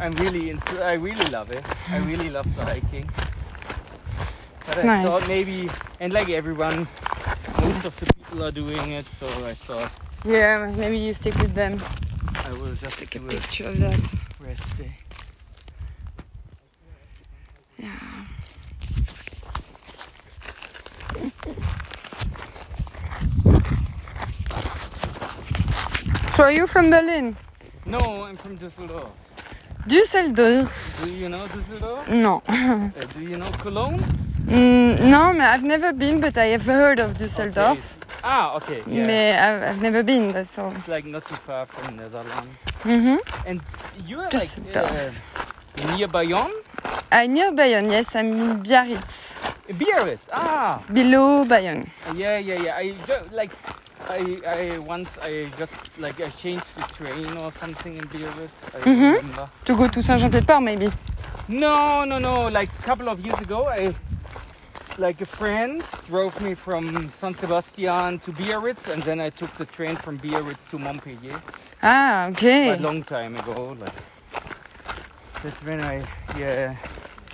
I'm really into I really love it. I really love the hiking. But It's I nice. thought maybe and like everyone most of the people are doing it so I thought Yeah, maybe you stick with them. I will just Take a do a picture of that. rest day. So are you from Berlin? No, I'm from Düsseldorf. Düsseldorf? Do you know Düsseldorf? No. Uh, do you know Cologne? Mm, no, but I've never been, but I have heard of Düsseldorf. Okay. Ah, okay. Yeah. But I've, I've never been, that's all. It's like not too far from Netherlands. Mm-hmm. And you're like uh, near Bayonne? Uh, near Bayonne, yes, I'm in Biarritz. Biarritz. Ah. It's below Bayonne. Yeah, yeah, yeah. I ju- like, I, I once I just like I changed the train or something in Biarritz. I Mhm. remember. To go to Saint-Jean-Pied-de-Port, maybe. No, no, no. Like a couple of years ago, I like a friend drove me from San Sebastian to Biarritz, and then I took the train from Biarritz to Montpellier. Ah, okay. A long time ago. Like that's when I yeah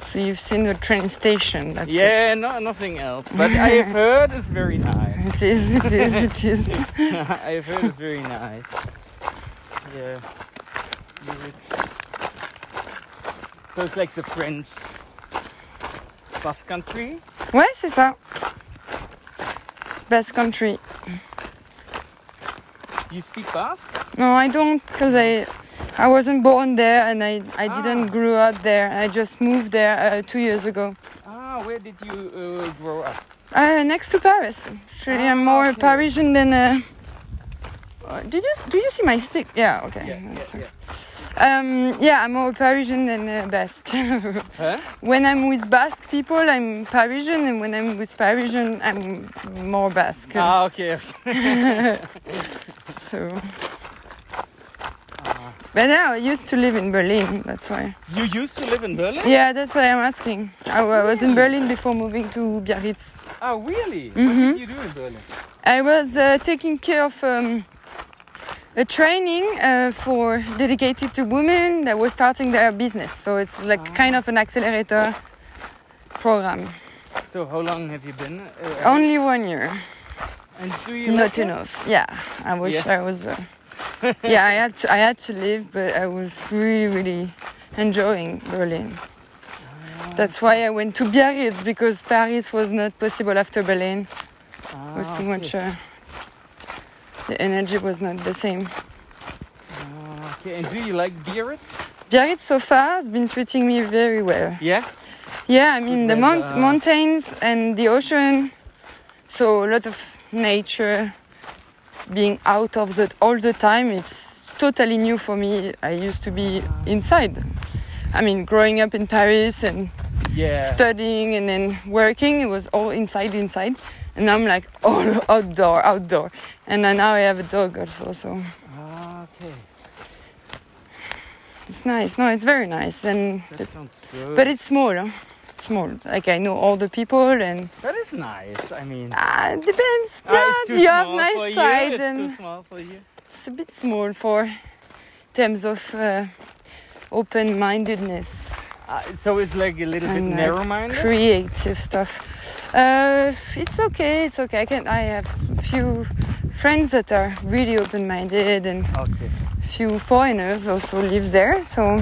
So you've seen the train station. That's yeah no nothing else. But I have heard it's very nice. It is, it is, it is. I have heard it's very nice. Yeah. So it's like the French Basque country. Ouais, c'est ça. Basque country. You speak Basque? No, I don't, because I, I wasn't born there and I, I didn't Ah. grow up there. I just moved there uh, two years ago. Ah, where did you uh, grow up? Uh, next to Paris. Actually, I'm Ah, more okay. Parisian than. Uh, uh, did you do you see my stick? Yeah. Okay. Yeah, yeah, That's- yeah. Um, yeah, I'm more Parisian than uh, Basque. Huh? when I'm with Basque people, I'm Parisian, and when I'm with Parisian, I'm more Basque. Ah, okay. okay. So. But now I used to live in Berlin. That's why. You used to live in Berlin? Yeah, that's why I'm asking. I, I was in Berlin before moving to Biarritz. Oh, really? Mhm. What did you do in Berlin? I was uh, taking care of um, a training uh, for dedicated to women that were starting their business. So it's like kind of an accelerator program. So how long have you been? Uh, Only one year, And do you not like it? enough. Yeah, I wish Yeah. I was. Yeah, I had to, I had to leave, but I was really really enjoying Berlin. That's why I went to Biarritz because Paris was not possible after Berlin. It was Ah, too much. Uh, the energy was not the same. Ah, okay. And do you like Biarritz? Biarritz so far has been treating me very well. Yeah. Yeah, I mean the mount- mountains and the ocean, so a lot of nature. Being out of the all the time, it's totally new for me. I used to be inside. I mean, growing up in Paris and Yeah. studying and then working, it was all inside, inside. And now I'm like all outdoor, outdoor. And now I have a dog also, so okay. it's nice. No, it's very nice. And That sounds good. but it's small. Small. Like I know all the people and that is nice. I mean, ah, it depends. Yeah, it's too you have small for nice you. side It's too small for you. it's a bit small for terms of uh, open-mindedness. Uh, so it's like a little bit And, uh, narrow-minded. creative stuff. Uh, it's okay. It's okay. I can. I have a few friends that are really open-minded, and Okay. few foreigners also live there. So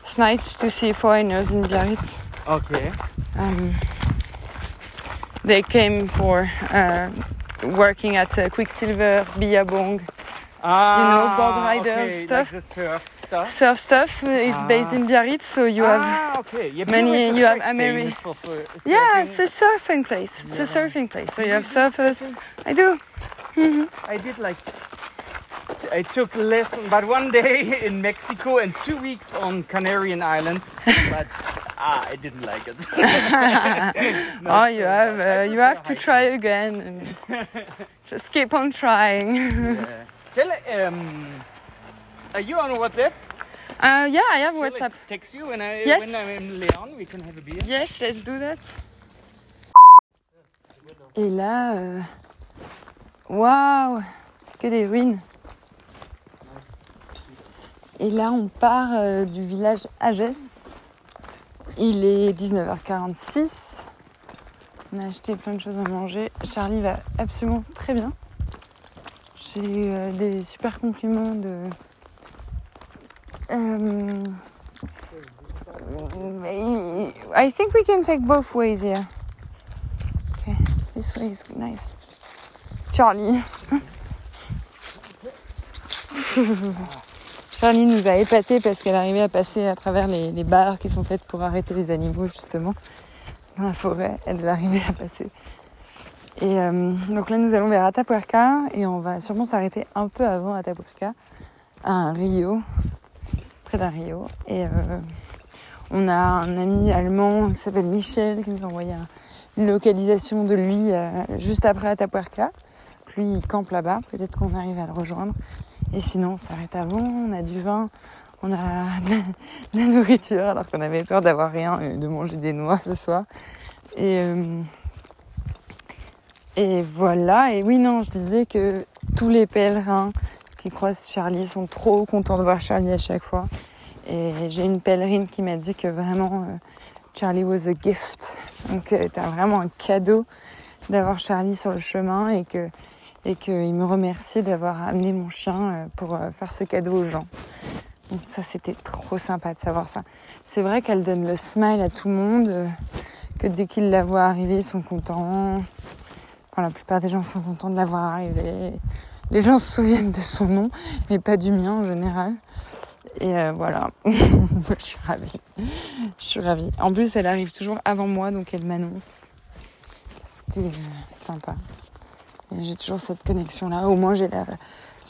it's nice to see foreigners in Biarritz. Okay. Um, they came for uh, working at uh, Quicksilver, Billabong, Ah, you know, board riders okay, stuff. Like surf stuff. surf stuff. Uh, It's based in Biarritz, so you have. ah, okay. Yeah, many- you have quite Ameri- for- for Yeah, it's a surfing place. It's a surfing place. So you have surfers. I do. I did like I took lesson, but one day in Mexico and two weeks on Canarian Islands, but ah, I didn't like it. oh, you have. Uh, you have to try again and just keep on trying. Yeah. Tell, um, are you on WhatsApp? Uh, yeah, I have Shall I WhatsApp. text you when I Yes. when I'm in Leon, we can have a beer. Yes, let's do that. Et là, waouh, c'est que des ruines. Et là, on part euh, du village Agès. Il est 19h46. On a acheté plein de choses à manger. Charlie va absolument très bien. J'ai eu des super compliments de. Euh, I think we can take both ways here. Okay, this way is nice. Charlie. Charlie nous a épatés parce qu'elle arrivait à passer à travers les, barres qui sont faites pour arrêter les animaux justement dans la forêt. Elle arrivait à passer. Et euh, donc là nous allons vers Atapuerca et on va sûrement s'arrêter un peu avant Atapuerca à un rio, près d'un rio. Et euh, on a un ami allemand qui s'appelle Michel qui nous a envoyé un- une localisation de lui euh, juste après Atapuerca. Lui, il campe là-bas. Peut-être qu'on arrive à le rejoindre. Et sinon, on s'arrête avant. On a du vin, on a de la, nourriture, alors qu'on avait peur d'avoir rien et de manger des noix ce soir. Et, euh, et voilà. Et oui, non, je disais que tous les pèlerins qui croisent Charlie sont trop contents de voir Charlie à chaque fois. Et j'ai une pèlerine qui m'a dit que vraiment euh, Charlie was a gift. Donc euh, c'était vraiment un cadeau d'avoir Charlie sur le chemin et que et qu'il me remerciait d'avoir amené mon chien euh, pour euh, faire ce cadeau aux gens. Donc ça c'était trop sympa de savoir ça. C'est vrai qu'elle donne le smile à tout le monde, euh, que dès qu'ils la voient arriver, ils sont contents. La plupart des gens sont contents de la voir arriver. Les gens se souviennent de son nom et pas du mien en général. Et voilà, je suis ravie. Je suis ravie. En plus, elle arrive toujours avant moi, donc elle m'annonce. Ce qui est sympa. J'ai toujours cette connexion-là. Au moins, j'ai l'air,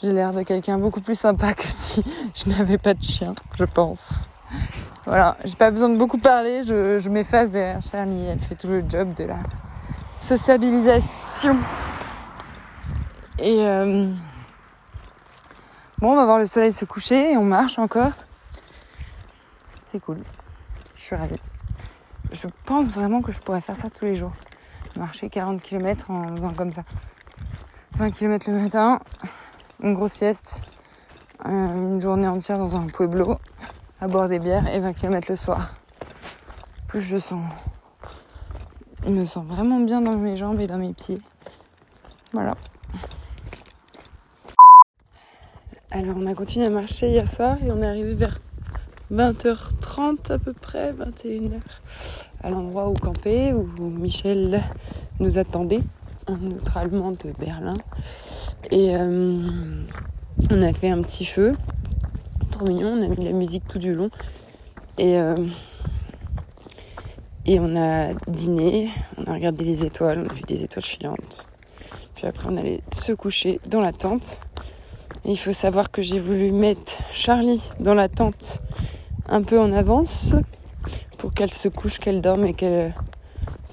j'ai l'air de quelqu'un beaucoup plus sympa que si je n'avais pas de chien, je pense. Voilà, j'ai pas besoin de beaucoup parler. Je, je m'efface derrière Charlie. Elle fait tout le job de la sociabilisation. Et euh, bon, on va voir le soleil se coucher et on marche encore. C'est cool. Je suis ravie. Je pense vraiment que je pourrais faire ça tous les jours. Marcher 40 km en faisant comme ça. 20 km le matin, une grosse sieste, euh, une journée entière dans un pueblo, à boire des bières et 20 km le soir. Plus je sens. Je me sens vraiment bien dans mes jambes et dans mes pieds. Voilà. Alors on a continué à marcher hier soir et on est arrivé vers 20h30 à peu près, 21h, à l'endroit où camper, où Michel nous attendait, un autre Allemand de Berlin. Et euh, on a fait un petit feu, trop mignon, on a mis de la musique tout du long. Et, euh, et on a dîné, on a regardé des étoiles, on a vu des étoiles filantes. Puis après on allait se coucher dans la tente. Et il faut savoir que j'ai voulu mettre Charlie dans la tente un peu en avance pour qu'elle se couche, qu'elle dorme et qu'elle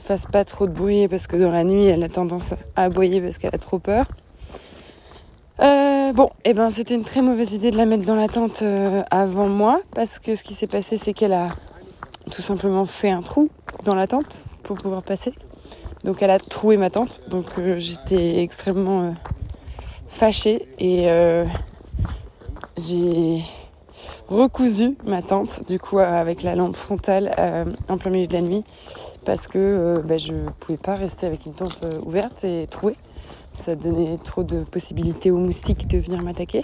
fasse pas trop de bruit parce que dans la nuit elle a tendance à aboyer parce qu'elle a trop peur. Euh, bon, et ben c'était une très mauvaise idée de la mettre dans la tente euh, avant moi parce que ce qui s'est passé c'est qu'elle a tout simplement fait un trou dans la tente pour pouvoir passer. Donc elle a troué ma tente, donc euh, j'étais extrêmement fâchée et j'ai recousu ma tente, du coup, avec la lampe frontale en plein milieu de la nuit, parce que euh, bah, je pouvais pas rester avec une tente euh, ouverte et trouée. Ça donnait trop de possibilités aux moustiques de venir m'attaquer,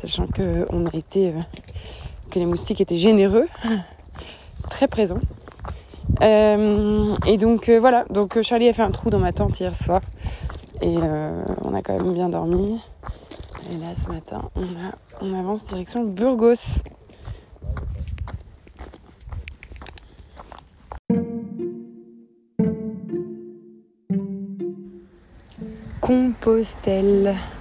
sachant que euh, les moustiques étaient généreux, très présents. Et donc voilà, donc Charlie a fait un trou dans ma tente hier soir et on a quand même bien dormi. Et là ce matin, on avance direction Burgos. Compostelle.